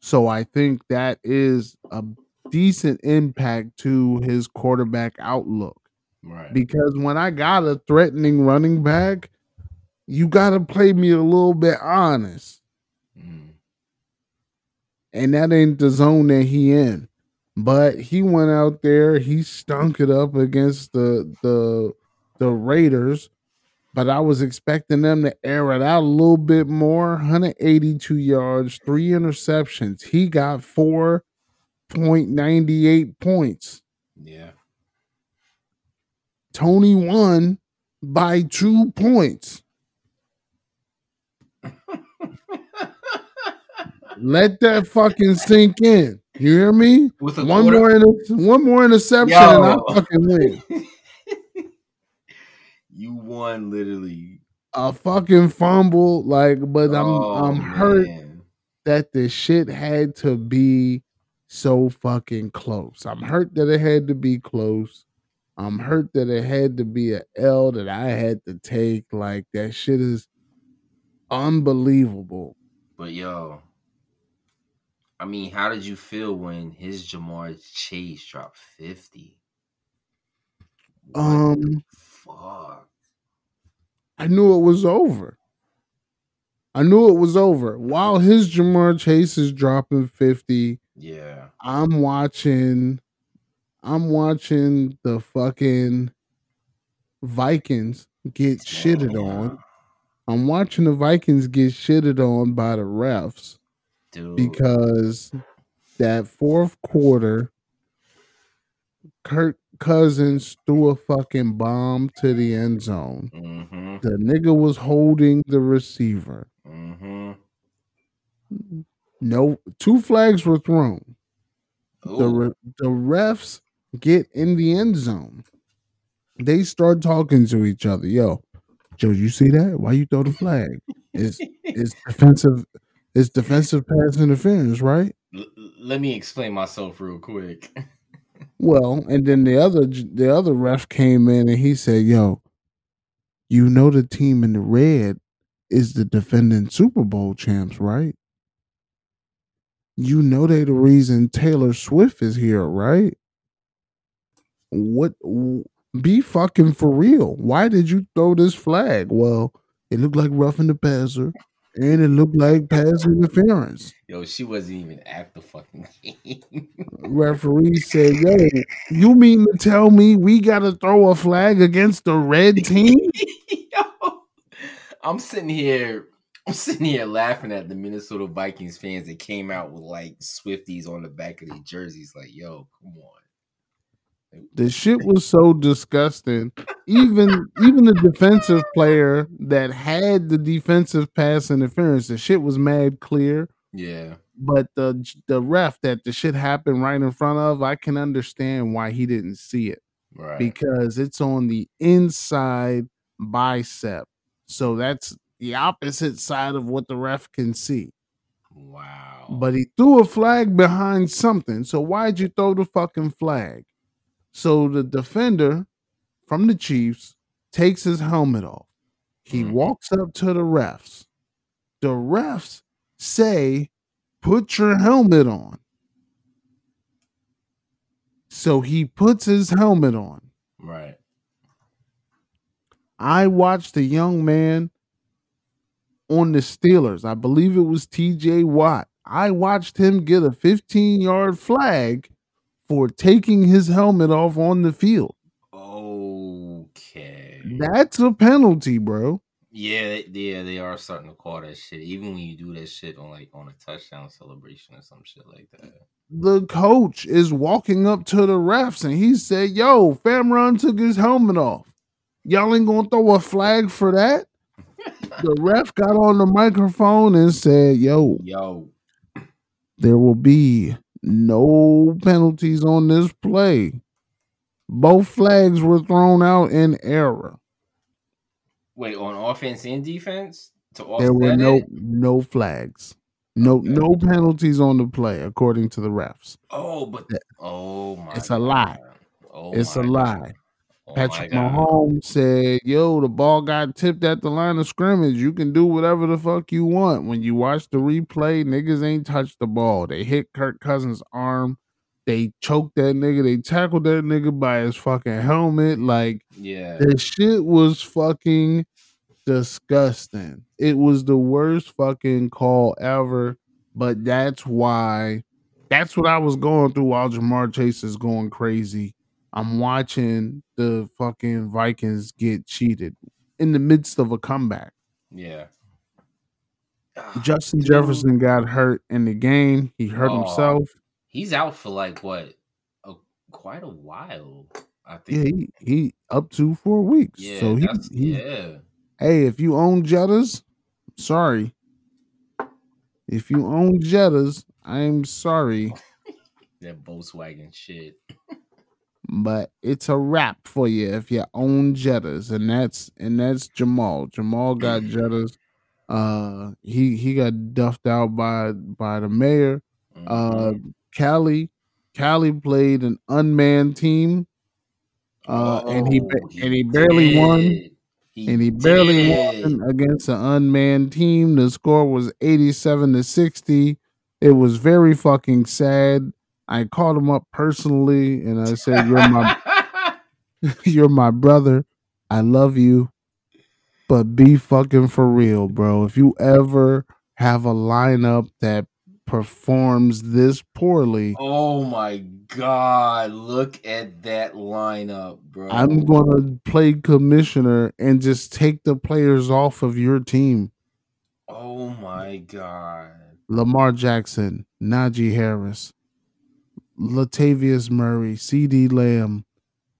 So I think that is a decent impact to his quarterback outlook. Right. Because when I got a threatening running back, you got to play me a little bit honest. Mm. and that ain't the zone that he in. But he went out there, he stunk it up against the the the Raiders. But I was expecting them to air it out a little bit more. 182 yards, three interceptions. He got 4.98 points. Yeah. Tony won by two points. Let that fucking sink in. You hear me? With a One quarter- more, inter- one more interception, and I fucking win. you won literally. A fucking fumble, like, but I'm Oh, I'm hurt man. that the shit had to be so fucking close. I'm hurt that it had to be close. I'm hurt that it had to be a L that I had to take. Like that shit is unbelievable. But yo, I mean, how did you feel when his Jamar Chase dropped 50? What Um, fuck? I knew it was over. I knew it was over. While his Jamar Chase is dropping 50, Yeah. I'm watching I'm watching the fucking Vikings get shitted on. I'm watching the Vikings get shitted on by the refs Dude. because that fourth quarter Kirk Cousins threw a fucking bomb to the end zone. Mm-hmm. The nigga was holding the receiver. Mm-hmm. No, two flags were thrown. The re- the refs get in the end zone. They start talking to each other. Yo, Joe, you see that? Why you throw the flag? It's it's defensive. It's defensive pass interference, right? L- let me explain myself real quick. Well, and then the other the other ref came in and he said, "Yo, you know the team in the red is the defending Super Bowl champs, right? You know they the reason Taylor Swift is here, right? What? Be fucking for real. Why did you throw this flag? Well, it looked like roughing the passer, and it looked like pass interference. Yo, she wasn't even at the fucking game. referee said, "Yo, you mean to tell me we got to throw a flag against the red team?" Yo, I'm sitting here. I'm sitting here laughing at the Minnesota Vikings fans that came out with like Swifties on the back of their jerseys. Like, yo, come on. The shit was so disgusting. Even even the defensive player that had the defensive pass interference, the shit was mad clear. Yeah. But the the ref that the shit happened right in front of, I can understand why he didn't see it Right. because it's on the inside bicep. So that's the opposite side of what the ref can see. wow. But he threw a flag behind something. So why'd you throw the fucking flag? So the defender from the Chiefs takes his helmet off. He Mhm. walks up to the refs. The refs say, Put your helmet on. So he puts his helmet on. right. I watched a young man on the Steelers. I believe it was TJ Watt. I watched him get a 15 yard flag for taking his helmet off on the field. Okay. That's a penalty, bro. Yeah, yeah, they are starting to call that shit. Even when you do that shit on like on a touchdown celebration or some shit like that. The coach is walking up to the refs and he said, Yo, Famron took his helmet off. Y'all ain't gonna throw a flag for that? the ref got on the microphone and said, Yo, Yo, there will be no penalties on this play. Both flags were thrown out in error. wait, on offense and defense to There were no it? no flags. No Okay. no penalties on the play, according to the refs. Oh, but oh my, It's a lie. Oh It's a lie. God. Oh Patrick Mahomes said, Yo, the ball got tipped at the line of scrimmage. You can do whatever the fuck you want. When you watch the replay, niggas ain't touched the ball. They hit Kirk Cousins' arm. They choked that nigga. They tackled that nigga by his fucking helmet. Like, Yeah, the shit was fucking disgusting. It was the worst fucking call ever. But that's why, that's what I was going through while Jamar Chase is going crazy. I'm watching the fucking Vikings get cheated in the midst of a comeback. yeah. Ah, Justin dude, Jefferson got hurt in the game. He hurt Oh, himself. He's out for like what? A, quite a while. I Yeah, think. he, he up to four weeks. Yeah, so he, he yeah. hey, if you own Jettas, sorry. If you own Jettas, I'm sorry, That Volkswagen shit. but it's a wrap for you if you own Jettas, and that's and that's Jamal. Jamal got Jettas. Uh, he he got duffed out by by the mayor. Uh, Mhm. Cali, Cali played an unmanned team. Uh, and he Oh, and he barely won. did. and he barely did. won against an unmanned team. The score was 87 to 60. It was very fucking sad. I called him up personally and I said, You're my you're my brother. I love you. But be fucking for real, bro. If you ever have a lineup that performs this poorly, oh my god! Look at that lineup, bro. I'm gonna play commissioner and just take the players off of your team. Oh my god! Lamar Jackson, Najee Harris, Latavius Murray, CeeDee Lamb,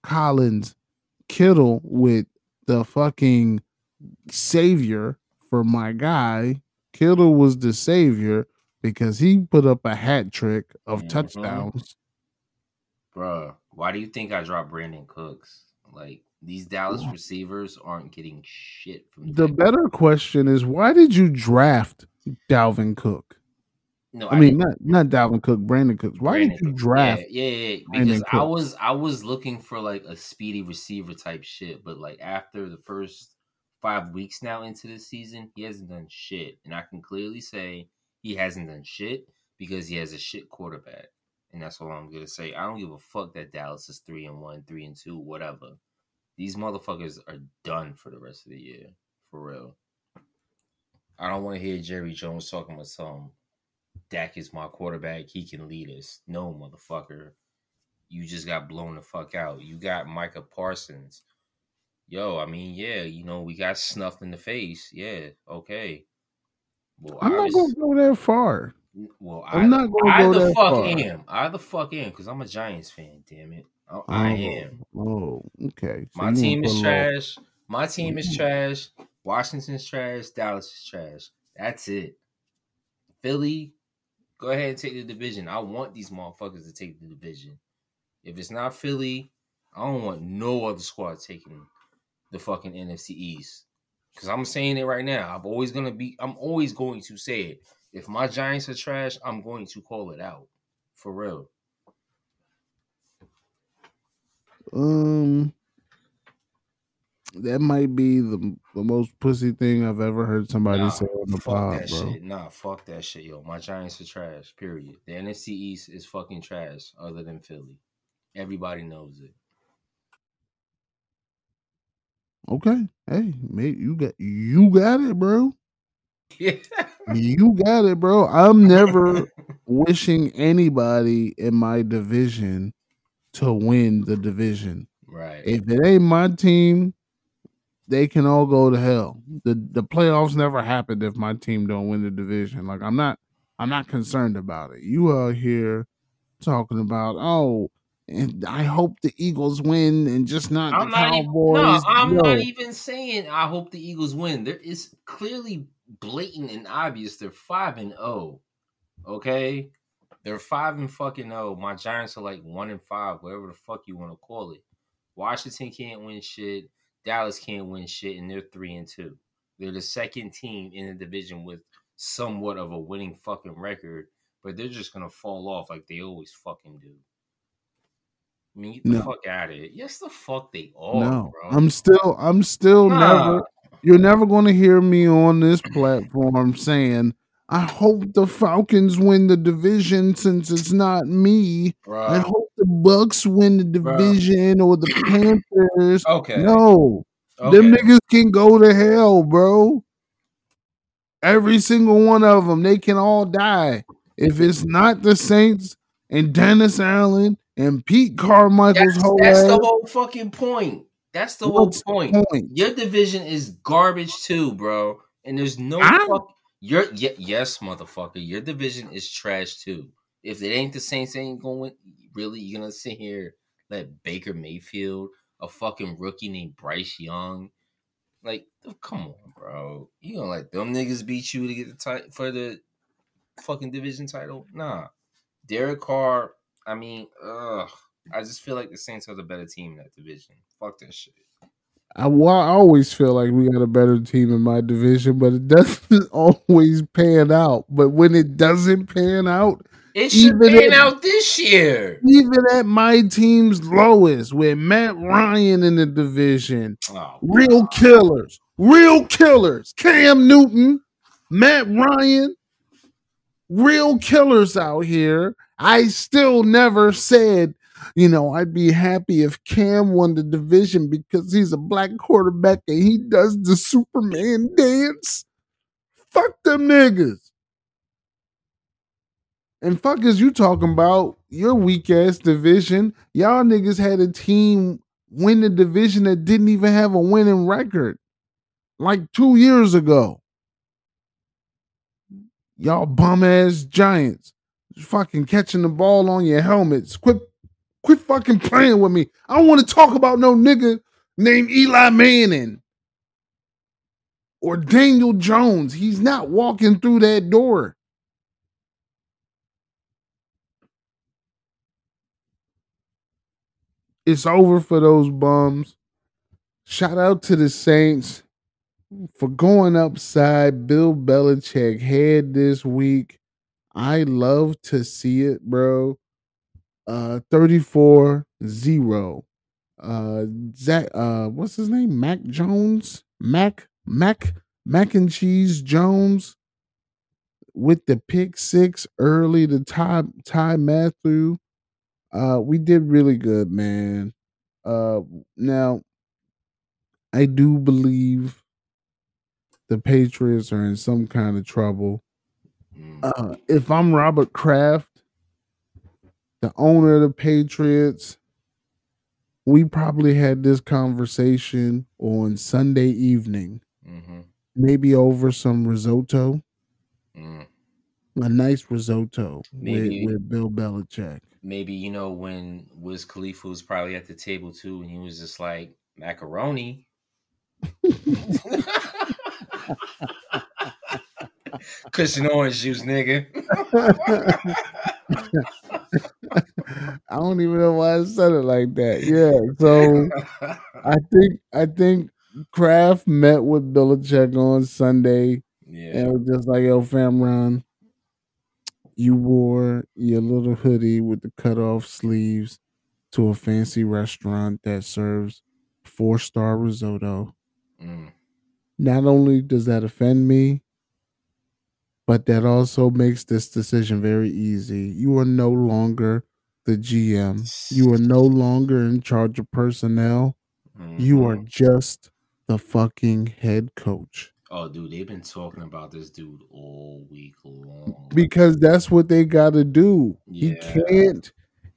Collins, Kittle with the fucking savior for my guy. Kittle was the savior because he put up a hat trick of Mhm. touchdowns. Bruh, why do you think I dropped Brandin Cooks? Like these Dallas receivers aren't getting shit from The better question is why did you draft Dalvin Cook? No, I mean, didn't. not not Dalvin Cook, Brandin Cooks. Why Brandin did you draft? Yeah, yeah, yeah. Because I was I was looking for like a speedy receiver type shit, but like after the first five weeks now into the season, he hasn't done shit, and I can clearly say he hasn't done shit because he has a shit quarterback, and that's all I'm gonna say. I don't give a fuck that Dallas is three and one, three and two, whatever. These motherfuckers are done for the rest of the year, for real. I don't want to hear Jerry Jones talking about some. Dak is my quarterback. He can lead us. No, motherfucker. You just got blown the fuck out. You got Micah Parsons. Yo, I mean, yeah, you know, we got snuffed in the face. Yeah, okay. Well, I'm not gonna go that far. well, I'm I, not gonna go that far. I the fuck am. I the fuck am because I'm a Giants fan. Damn it. I, I Oh, am. Oh, okay. So My team is put a little- trash. My team is Mm. trash. Washington's trash. Dallas is trash. That's it. Philly, go ahead and take the division. I want these motherfuckers to take the division. If it's not Philly, I don't want no other squad taking the fucking NFC East. Cause I'm saying it right now. I'm always gonna be. I'm always going to say it. If my Giants are trash, I'm going to call it out. For real. Um, that might be the the most pussy thing I've ever heard somebody Nah, say on the pod, that bro. shit. Nah, fuck that shit, yo. My Giants are trash. Period. The NFC East is fucking trash. Other than Philly, everybody knows it. Okay, hey, mate, you got you got it, bro. Yeah. You got it, bro. I'm never wishing anybody in my division to win the division. right. If it ain't my team, they can all go to hell. The the playoffs never happened if my team don't win the division. Like I'm not I'm not concerned about it. You are here talking about oh and I hope the Eagles win and just not I'm the not even. Cowboys. No, I'm Yo, not even saying. I hope the Eagles win. There is clearly blatant and obvious. They're five and zero. Okay, they're five and fucking zero. My Giants are like one and five, whatever the fuck you want to call it. Washington can't win shit. Dallas can't win shit, and they're three and two. They're the second team in the division with somewhat of a winning fucking record, but they're just gonna fall off like they always fucking do. I mean, get the No. fuck out of it. Yes, the fuck they are, no. bro. I'm still I'm still Nah. never you're never gonna hear me on this platform saying I hope the Falcons win the division since it's not me. bro. I hope the Bucks win the division or the Panthers. Okay. No, okay. them niggas can go to hell, bro. Every single one of them, they can all die. If it's not the Saints and Dennis Allen and Pete Carmichael's That's, whole that's ass, the whole fucking point. That's the whole point. point? Your division is garbage too, bro. And there's no fuck. Your y- yes, motherfucker. Your division is trash too. If it ain't the Saints, ain't going. Really, you gonna sit here let Baker Mayfield, a fucking rookie named Bryce Young, like, come on, bro. You gonna let them niggas beat you to get the title for the fucking division title? Nah. Derek Carr. I mean, ugh. I just feel like the Saints are the better team in that division. Fuck that shit. I, well, I always feel like we got a better team in my division, but it doesn't always pan out. But when it doesn't pan out, It should pan if- out this year. even at my team's lowest, with Matt Ryan in the division, Oh, real killers, real killers, Cam Newton, Matt Ryan, real killers out here. I still never said, you know, I'd be happy if Cam won the division because he's a black quarterback and he does the Superman dance. Fuck them niggas. And fuck is you talking about your weak ass division? Y'all niggas had a team win the division that didn't even have a winning record like two years ago. Y'all bum ass giants fucking catching the ball on your helmets. Quit quit fucking playing with me. I don't want to talk about no nigga named Eli Manning or Daniel Jones. He's not walking through that door. It's over for those bums. Shout out to the Saints for going upside Bill Belichick head this week. I love to see it, bro. Uh 34-0. Uh Zach uh what's his name? Mac Jones? Mac Mac Mac and Cheese Jones with the pick six early to Ty Ty Mathieu. Uh we did really good, man. Uh now I do believe the Patriots are in some kind of trouble. Mm. Uh, if I'm Robert Kraft, the owner of the Patriots, we probably had this conversation on Sunday evening, hmm maybe over some risotto. Mm. A nice risotto Maybe- with, with Bill Belichick. Maybe you know when Wiz Khalifa was probably at the table too, and he was just like macaroni. Cushion orange juice, nigga. I don't even know why I said it like that. Yeah. So I think I think Kraft met with Belichick on Sunday yeah, and was just like, yo, fam run, you wore your little hoodie with the cut off sleeves to a fancy restaurant that serves four star risotto. Mm, Not only does that offend me, but that also makes this decision very easy. You are no longer the GM. You are no longer in charge of personnel. You are mhm. just the fucking head coach. Oh, dude, they've been talking about this dude all week long. Because that's what they got to do. He can't.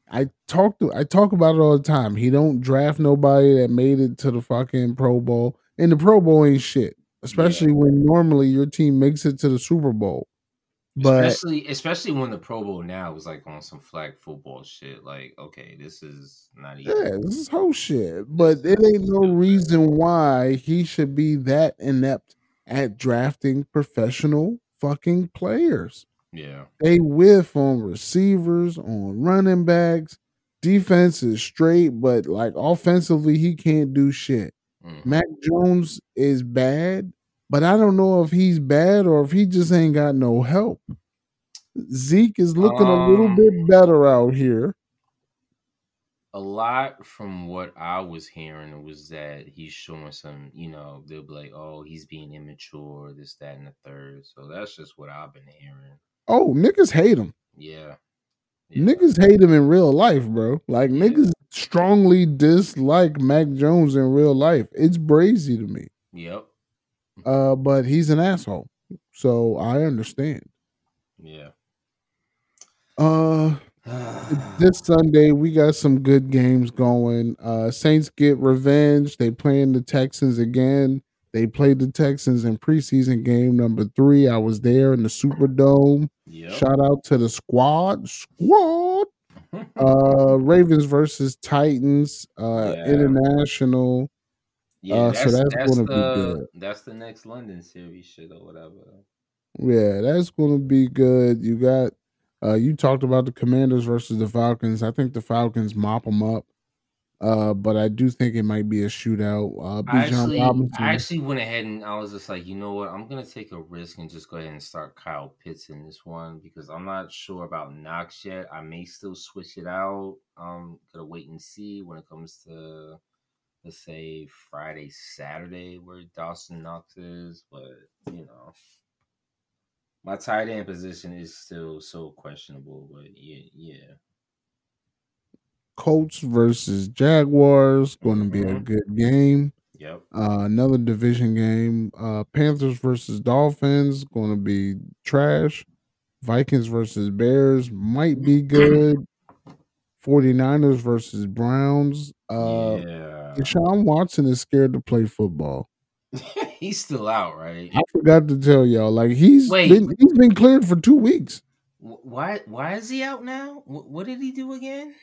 I talk to I talk about it all the time. He don't draft nobody that made it to the fucking Pro Bowl. And the Pro Bowl ain't shit. Especially when normally your team makes it to the Super Bowl. But especially, especially when the Pro Bowl now is like on some flag football shit. Like, okay, this is not even. Yeah, this is whole shit. But it ain't no reason why he should be that inept at drafting professional fucking players. Yeah, They whiff on receivers, on running backs. Defense is straight, but like offensively, he can't do shit. Mhm. Mac Jones is bad, but I don't know if he's bad or if he just ain't got no help. Zeke is looking a little Um, bit better out here. a lot from what I was hearing was that he's showing some, you know, they'll be like, oh, he's being immature, this, that, and the third. So that's just what I've been hearing. Oh, niggas hate him. Yeah. Yeah. Niggas hate him in real life, bro. Like Yeah. niggas strongly dislike Mac Jones in real life. It's brazy to me. Yep. Uh, but he's an asshole. So I understand. Yeah. Uh this Sunday we got some good games going. Uh Saints get revenge. They playing the Texans again. They played the Texans in preseason game number three. I was there in the Superdome. Yep. Shout out to the squad. Squad. Uh Ravens versus Titans. Uh Yeah. International. yeah, uh, so that's, that's that's gonna be good. that's the next London series shit or whatever. Yeah, that's gonna be good. You got uh you talked about the Commanders versus the Falcons. I think the Falcons mop them up. Uh, but I do think it might be a shootout. Uh I actually, I actually went ahead and I was just like, you know what? I'm gonna take a risk and just go ahead and start Kyle Pitts in this one because I'm not sure about Knox yet. I may still switch it out. Um, gotta wait and see when it comes to let's say Friday, Saturday, where Dawson Knox is. But you know, my tight end position is still so questionable. But yeah, yeah, Colts versus Jaguars, gonna be a Mhm. good game. yep, Uh another division game. Uh Panthers versus Dolphins, gonna be trash. Vikings versus Bears might be good. 49ers versus Browns. Uh yeah. Deshaun Watson is scared to play football. He's still out, right? I forgot to tell y'all, like he's Wait. been he's been cleared for two weeks. Why? Why is he out now? Wh- What did he do again?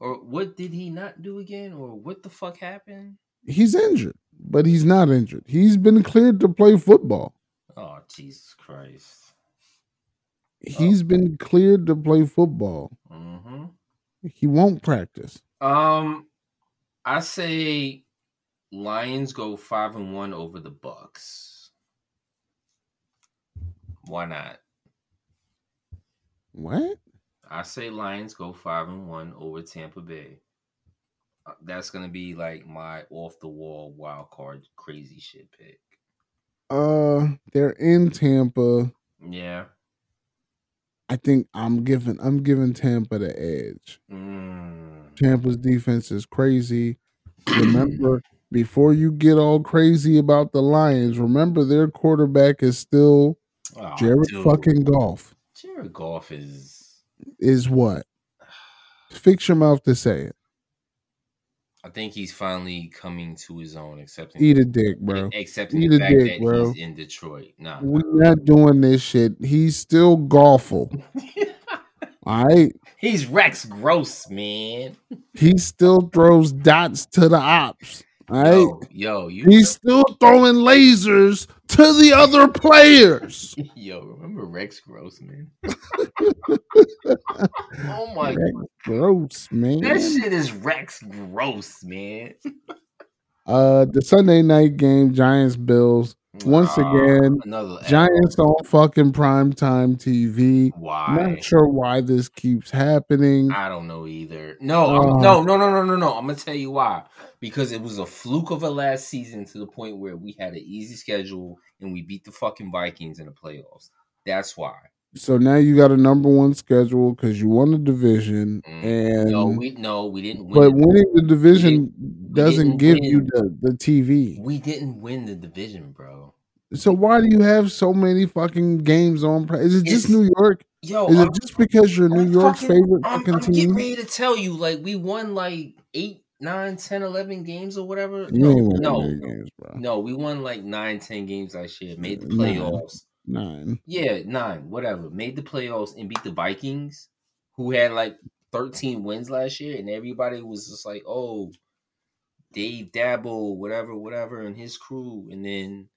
Or what did he not do again? Or what the fuck happened? He's injured, but he's not injured. He's been cleared to play football. Oh Jesus Christ! He's been cleared to play football. hmm He won't practice. Um, I say Lions go five and one over the Bucks. Why not? What? I say Lions go five and one over Tampa Bay. Uh, That's gonna be like my off the wall wild card crazy shit pick. Uh, they're in Tampa. Yeah. I think I'm giving I'm giving Tampa the edge. Mm. Tampa's defense is crazy. Remember, before you get all crazy about the Lions, remember their quarterback is still Oh, Jared dude. fucking Goff. Jared Goff is Is what? Fix your mouth to say it. I think he's finally coming to his own, accepting Eat a dick, bro. accepting Eat the a fact dick, that bro. he's in Detroit. Nah, We're not doing this shit. He's still golful. All right. he's Rex Gross, man. He still throws dots to the ops. All right. Yo, yo, you He's still throwing lasers to the other players. yo, remember Rex Gross, man? oh my Rex Gross, man. That shit is Rex Gross, man. Uh, the Sunday night game, Giants Bills. Once Ah, again. Giants on fucking primetime TV. Why? Not sure why this keeps happening. I don't know either. No, Uh, no, no, no, no, no, no. I'm gonna tell you why. Because it was a fluke of a last season to the point where we had an easy schedule and we beat the fucking Vikings in the playoffs. That's why. So now you got a number one schedule because you won the division, Mm. and No, we no, we didn't win. but winning the division doesn't give win. you the, the TV. we didn't win the division, bro. So why do you have so many fucking games on? Is it just It's- New York? Yo, Is I'm, it just because you're New I'm York's fucking- favorite I'm, fucking I'm getting ready to tell you, like we won like eight, nine, 10, 11 games or whatever. You no, no, games, no, we won like nine, ten games last year. Made the playoffs. Nine. Yeah, nine, whatever. Made the playoffs and beat the Vikings, who had like 13 wins last year, and everybody was just like, oh, Dave Daboll, whatever, whatever, and his crew. And then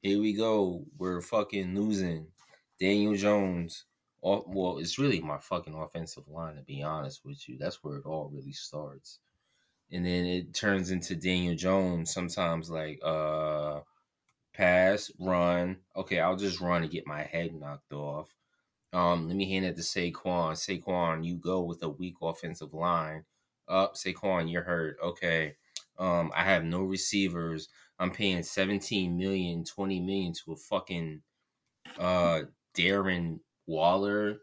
here we go. We're fucking losing. Daniel Jones. Off, well, it's really my fucking offensive line, to be honest with you. That's where it all really starts. And then it turns into Daniel Jones sometimes like uh pass, run. Okay, I'll just run and get my head knocked off. Um, let me hand it to Saquon. Saquon, you go with a weak offensive line. Up, Saquon, you're hurt. Okay. Um, I have no receivers. I'm paying 17 million, 20 million to a fucking uh Darren Waller.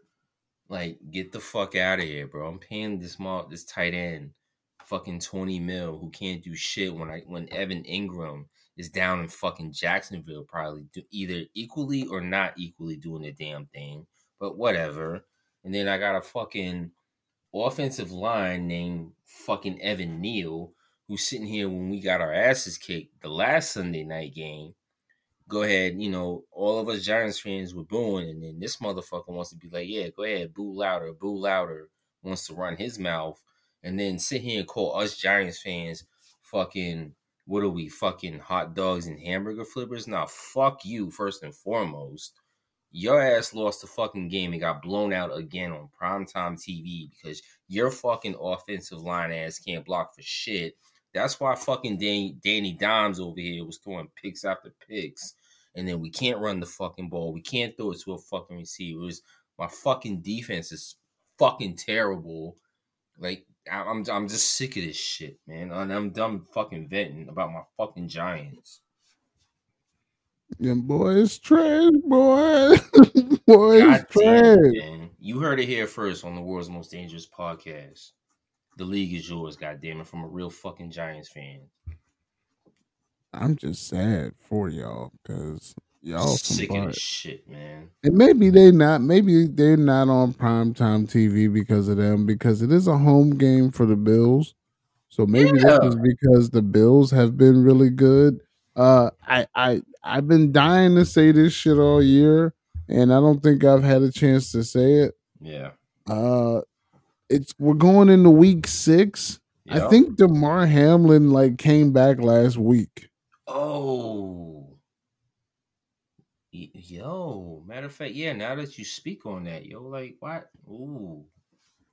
Like, get the fuck out of here, bro. I'm paying this small this tight end fucking 20 mil who can't do shit when I when Evan Engram is down in fucking Jacksonville, probably either equally or not equally doing the damn thing. But whatever. And then I got a fucking offensive line named fucking Evan Neal, who's sitting here when we got our asses kicked the last Sunday night game. Go ahead, you know, all of us Giants fans were booing, and then this motherfucker wants to be like, yeah, go ahead, boo louder, boo louder, wants to run his mouth, and then sit here and call us Giants fans fucking what are we fucking hot dogs and hamburger flippers? Now fuck you first and foremost. Your ass lost the fucking game and got blown out again on primetime TV because your fucking offensive line ass can't block for shit. That's why fucking Danny, Danny Dimes over here was throwing picks after picks. And then we can't run the fucking ball. We can't throw it to a fucking receivers. My fucking defense is fucking terrible. Like I'm I'm just sick of this shit, man. And I'm done fucking venting about my fucking Giants. Yeah, boy, it's trash, boy. boy, it's God trash. it. You heard it here first on the world's most dangerous podcast. The league is yours, goddamn it, from a real fucking Giants fan. I'm just sad for y'all because y'all sick of butt. this shit, man. And maybe they not. Maybe they're not on primetime TV because of them. Because it is a home game for the Bills. So maybe Yeah. this is because the Bills have been really good. Uh, I I I've been dying to say this shit all year, and I don't think I've had a chance to say it. Yeah. Uh, it's we're going into week six. I Yep. think Damar Hamlin like came back last week. Oh. Yo, matter of fact, yeah. Now that you speak on that, yo, like what? Ooh,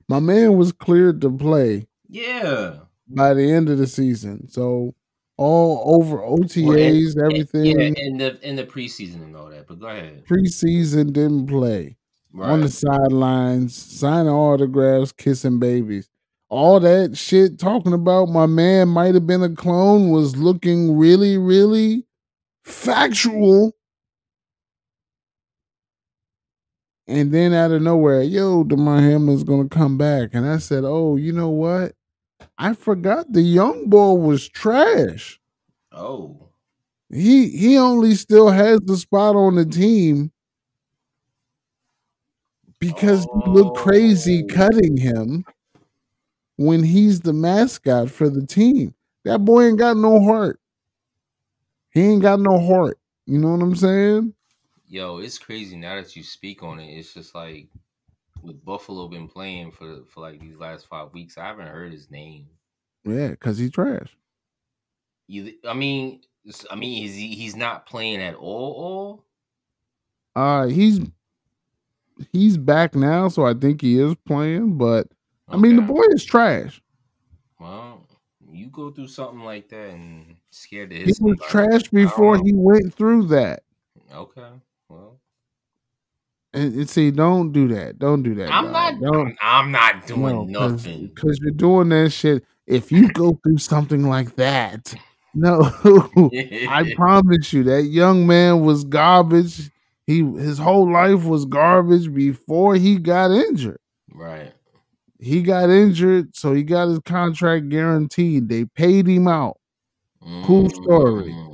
My man was cleared to play yeah. by the end of the season. So all over Well, and- OTAs, and- everything. Yeah, in the in the preseason and all that. But go ahead. Preseason didn't play. On the sidelines, signing autographs, kissing babies. All that shit talking about my man might have been a clone was looking really, really factual. And then out of nowhere, yo, Damar Hamlin's gonna come back. And I said, Oh, you know what? I forgot the young boy was trash. Oh. He he only still has the spot on the team because he looked crazy Oh. cutting him. when he's the mascot for the team. That boy ain't got no heart. He ain't got no heart. You know what I'm saying? Yo, it's crazy now that you speak on it. It's just like with Buffalo been playing for for like these last five weeks. I haven't heard his name. Yeah, because he's trash. You, I mean, I mean, is he? He's not playing at all. All Uh he's he's back now, so I think he is playing, but I mean the boy is trash. Well, you go through something like that and scared to He was trash before he went through that. Okay. Well, And, and see, don't do that. Don't do that. I'm dog. not. Don't I'm, not doing no, nothing. because you're doing that shit. If you go through something like that, no, I promise you, that young man was garbage. He his whole life was garbage before he got injured. right. He got injured, so he got his contract guaranteed. They paid him out, Cool story. Mm.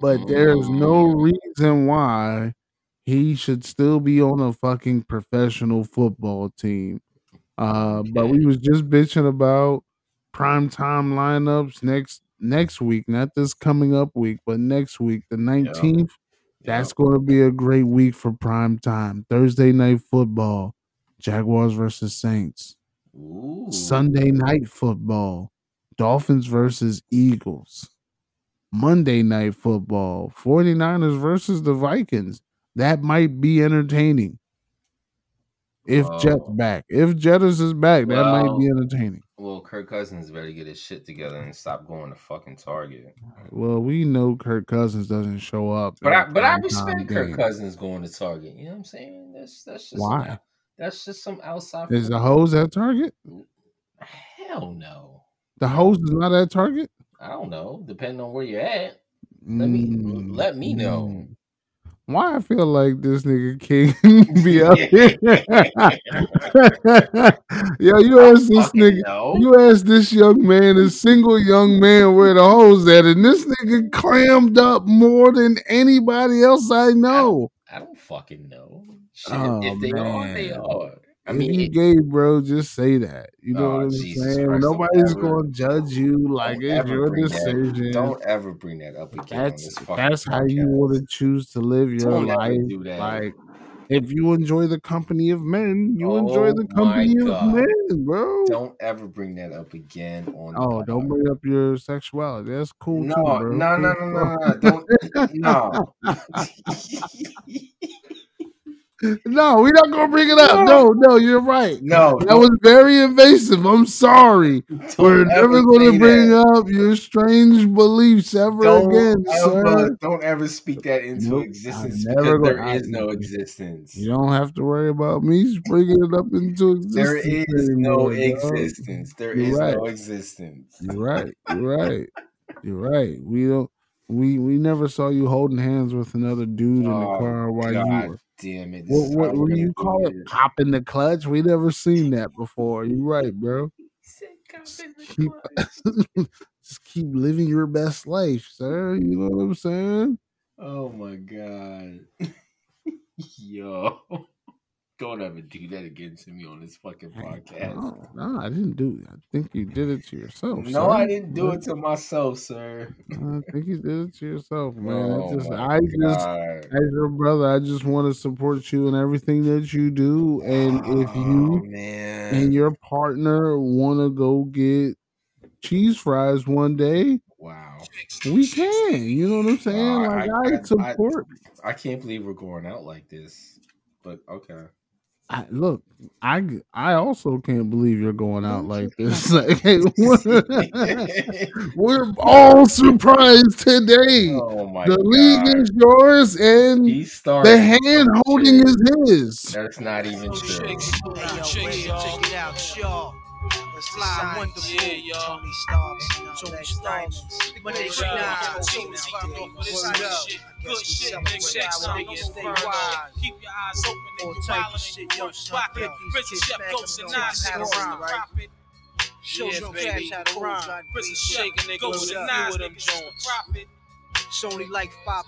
But there's no Mm. reason why he should still be on a fucking professional football team. Uh, but we was just bitching about prime time lineups next next week, not this coming up week, but next week, the nineteenth. That's Yep. going to be a great week for prime time. Thursday night football, Jaguars versus Saints. Ooh. Sunday night football, Dolphins versus Eagles. Monday night football, 49ers versus the Vikings. That might be entertaining. If Jet's back. If Jettis is back, that might be entertaining. Well, Kirk Cousins better get his shit together and stop going to fucking Target. Well, we know Kirk Cousins doesn't show up. But I but I respect Kirk. Cousins going to Target. You know what I'm saying? That's that's just Why? Some, that's just some outside. Is the hose at Target? Hell no. The hose is not at Target? I don't know. Depending on where you're at. Let me Mm, let me know. mm. Why I feel like this nigga King be up here? Yo, you ask this nigga, know. you ask this young man, a single young man, where the hose at, and this nigga clammed up more than anybody else I know. I don't fucking know. Shit, Oh, if they are, they are. I mean, you gay, bro, just say that. You know Oh, what I'm Jesus saying? Christ, Nobody's gonna judge you. Like don't it's your decision. That, don't ever bring that up again. that's that's how you want to choose to live your Don't life. Like if you enjoy the company of men, you enjoy Oh the company of men, bro. Don't ever bring that up again on. oh, don't bring up your sexuality. That's cool No, too, bro. no, no, no, too. no, no, no. No, we're not gonna bring it up. No, no, you're right. no, That was very invasive. I'm sorry. don't We're never gonna bring that. up your strange beliefs ever Don't again, ever, sir. don't ever speak that into Nope, existence never because gonna- there is no existence. You don't have to worry about me bringing it up into existence. There is no existence. There You're is right. no existence. You're right. You're right. You're right. We don't. We we never saw you holding hands with another dude in the Oh, car while you were. Damn it! This what, what do you call it? this. Popping the clutch. We never seen that before. You're right, bro. Said, "Cop Keep, just keep living your best life, sir. You know what I'm saying? Oh my god. Yo. Don't ever do that again to me on this fucking podcast. No, no, I didn't do. I think you did it to yourself. No, sir. I didn't do it to myself, sir. I think you did it to yourself, man. Oh I just, I just, as your brother, I just want to support you in everything that you do. And if Oh, you man. and your partner want to go get cheese fries one day, wow. we can. You know what I'm saying? Wow, like I- I, I- I- support. I can't believe we're going out like this. But okay. I, look, I I also can't believe you're going out like this. Like, hey, we're, we're all surprised today. oh my the god. league is yours, and the hand holding shit. is his. That's not even true. Hey, yo, check, check it out, y'all. Fly wonderful, Yeah, y'all. Tony Starks, Tony Starks. When they shine, shit. Tony's Good shit. off of this Good up. shit. Good shit. celebrate Big check, our Don't stay up. Keep your eyes open and you wildin' shit, and you yo, work son, profit. fifties, Prison kids chef back goes up to north, nine, had a niggas rhyme, the right? profit. Yeah, baby. cash, had a rhyme. Prison a nigga with a nine, niggas the profit. It's only like 5%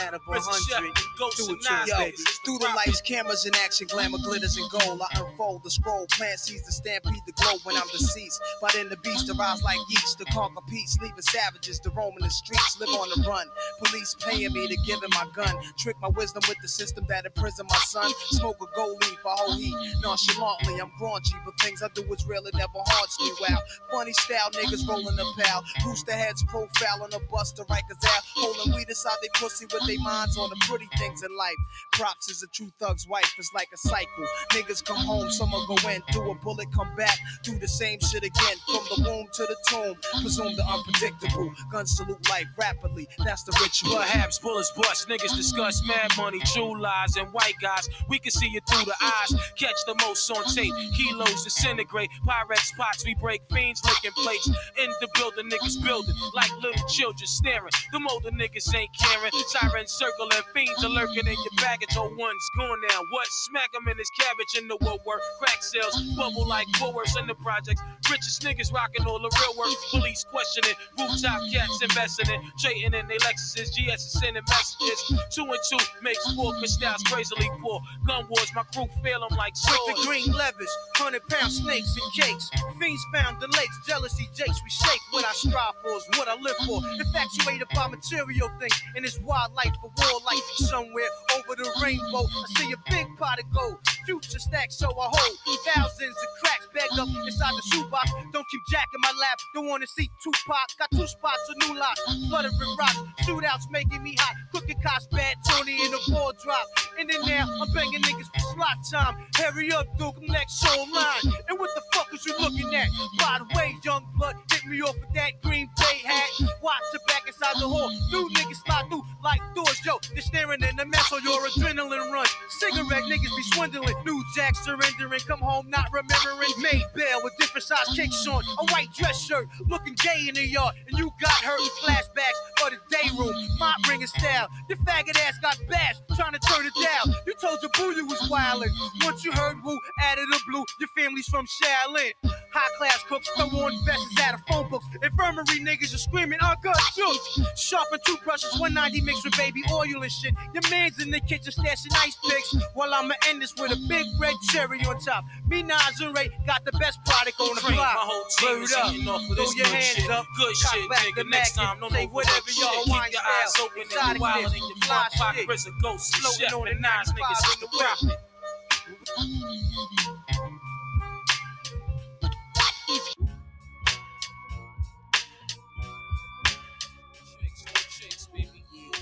out of Prison 100. and Do it to us, baby. Through the lights, cameras in action, glamour glitters and gold. I unfold the scroll, plant sees the stampede, the glow when I'm deceased. But in the beast, arise like yeast to conquer peace, leaving savages to roam in the streets, live on the run. Police paying me to give him my gun, trick my wisdom with the system that imprisoned my son. Smoke a gold leaf, a whole heat, nonchalantly. I'm raunchy, but things I do is real, it never haunts me. Wow, funny style, niggas rolling a pal, rooster heads profile on a bus to Rikers out, holding weed inside they pussy with their minds on the pretty things in life. Props is a true thug's wife, it's like a cycle. Niggas come home, someone go in, do a bullet, come back, do the same shit again. From the womb to the tomb, presume the unpredictable. Gun salute life rapidly, that's the ritual. Perhaps bullets bust, niggas discuss mad money, true lies, and white guys. We can see it through the eyes. Catch the most on tape, kilos disintegrate. Pyrex pots, we break fiends, licking plates. In the building, niggas building like little children staring. The older niggas ain't caring. Sirens circling, fiends are lurking in your baggage. Oh, one's gone now. What? Smack 'em in his cabbage in the woodwork. Crack sales, bubble like Woolworths in the projects. Richest niggas rocking all the real work. Police questioning, rooftop cats investing in, trading in their Lexuses. GS is sending messages. Two and two makes four. Crystals crazily poor. Gun wars, my crew feel 'em like With the green levers, hundred pound snakes and cakes. Fiends found the lakes, jealousy jakes. We shake what I strive for is what I live for. Infatuated by material things in this wildlife for war life. Somewhere over the rainbow, I see a big pot of gold. Future stacks, so I hold thousands of cracks bagged up inside the shoebox. Don't keep Jack in my lap. Don't wanna see Tupac. Got two spots, a new lot. Fluttering rocks, shootouts making me hot. Cooking cops, bad Tony in the ball drop. And then now I'm banging niggas for slot time. Hurry up, Duke, I'm next show line. And what the fuck is you looking at? By the way, young blood, hit me off with that green bay hat. Watch the back inside the hall. New niggas slide through like doors, yo. They're staring in the mess on your adrenaline runs. Cigarette niggas be swindling. New jack surrendering. Come home not remembering. Made bail with different size kicks on. A white dress shirt, looking gay in the yard. And you got hurt. Flashbacks for the day room. Mop ringing style. Your faggot ass got bashed, trying to turn it down. You told your boo you was wildin'. Once you heard woo, added a blue. Your family's from Shaolin. High class cooks throw on vests out of phone books. Infirmary niggas are screaming, uncut juice. Sharpen toothbrushes, 190 mixed with baby oil and shit. Your man's in the kitchen stashing ice picks. While I'ma end this with a big red cherry on top. Me, Nas, and Rae got the best product on the block. my whole team Word up. Throw your hands shit. up. Good Cock shit, back nigga. the Next time, no more whatever y'all want Keep your eyes open and wildin' in your fly pocket. Prison ghosts and Floating on the nines 95 niggas in the profit.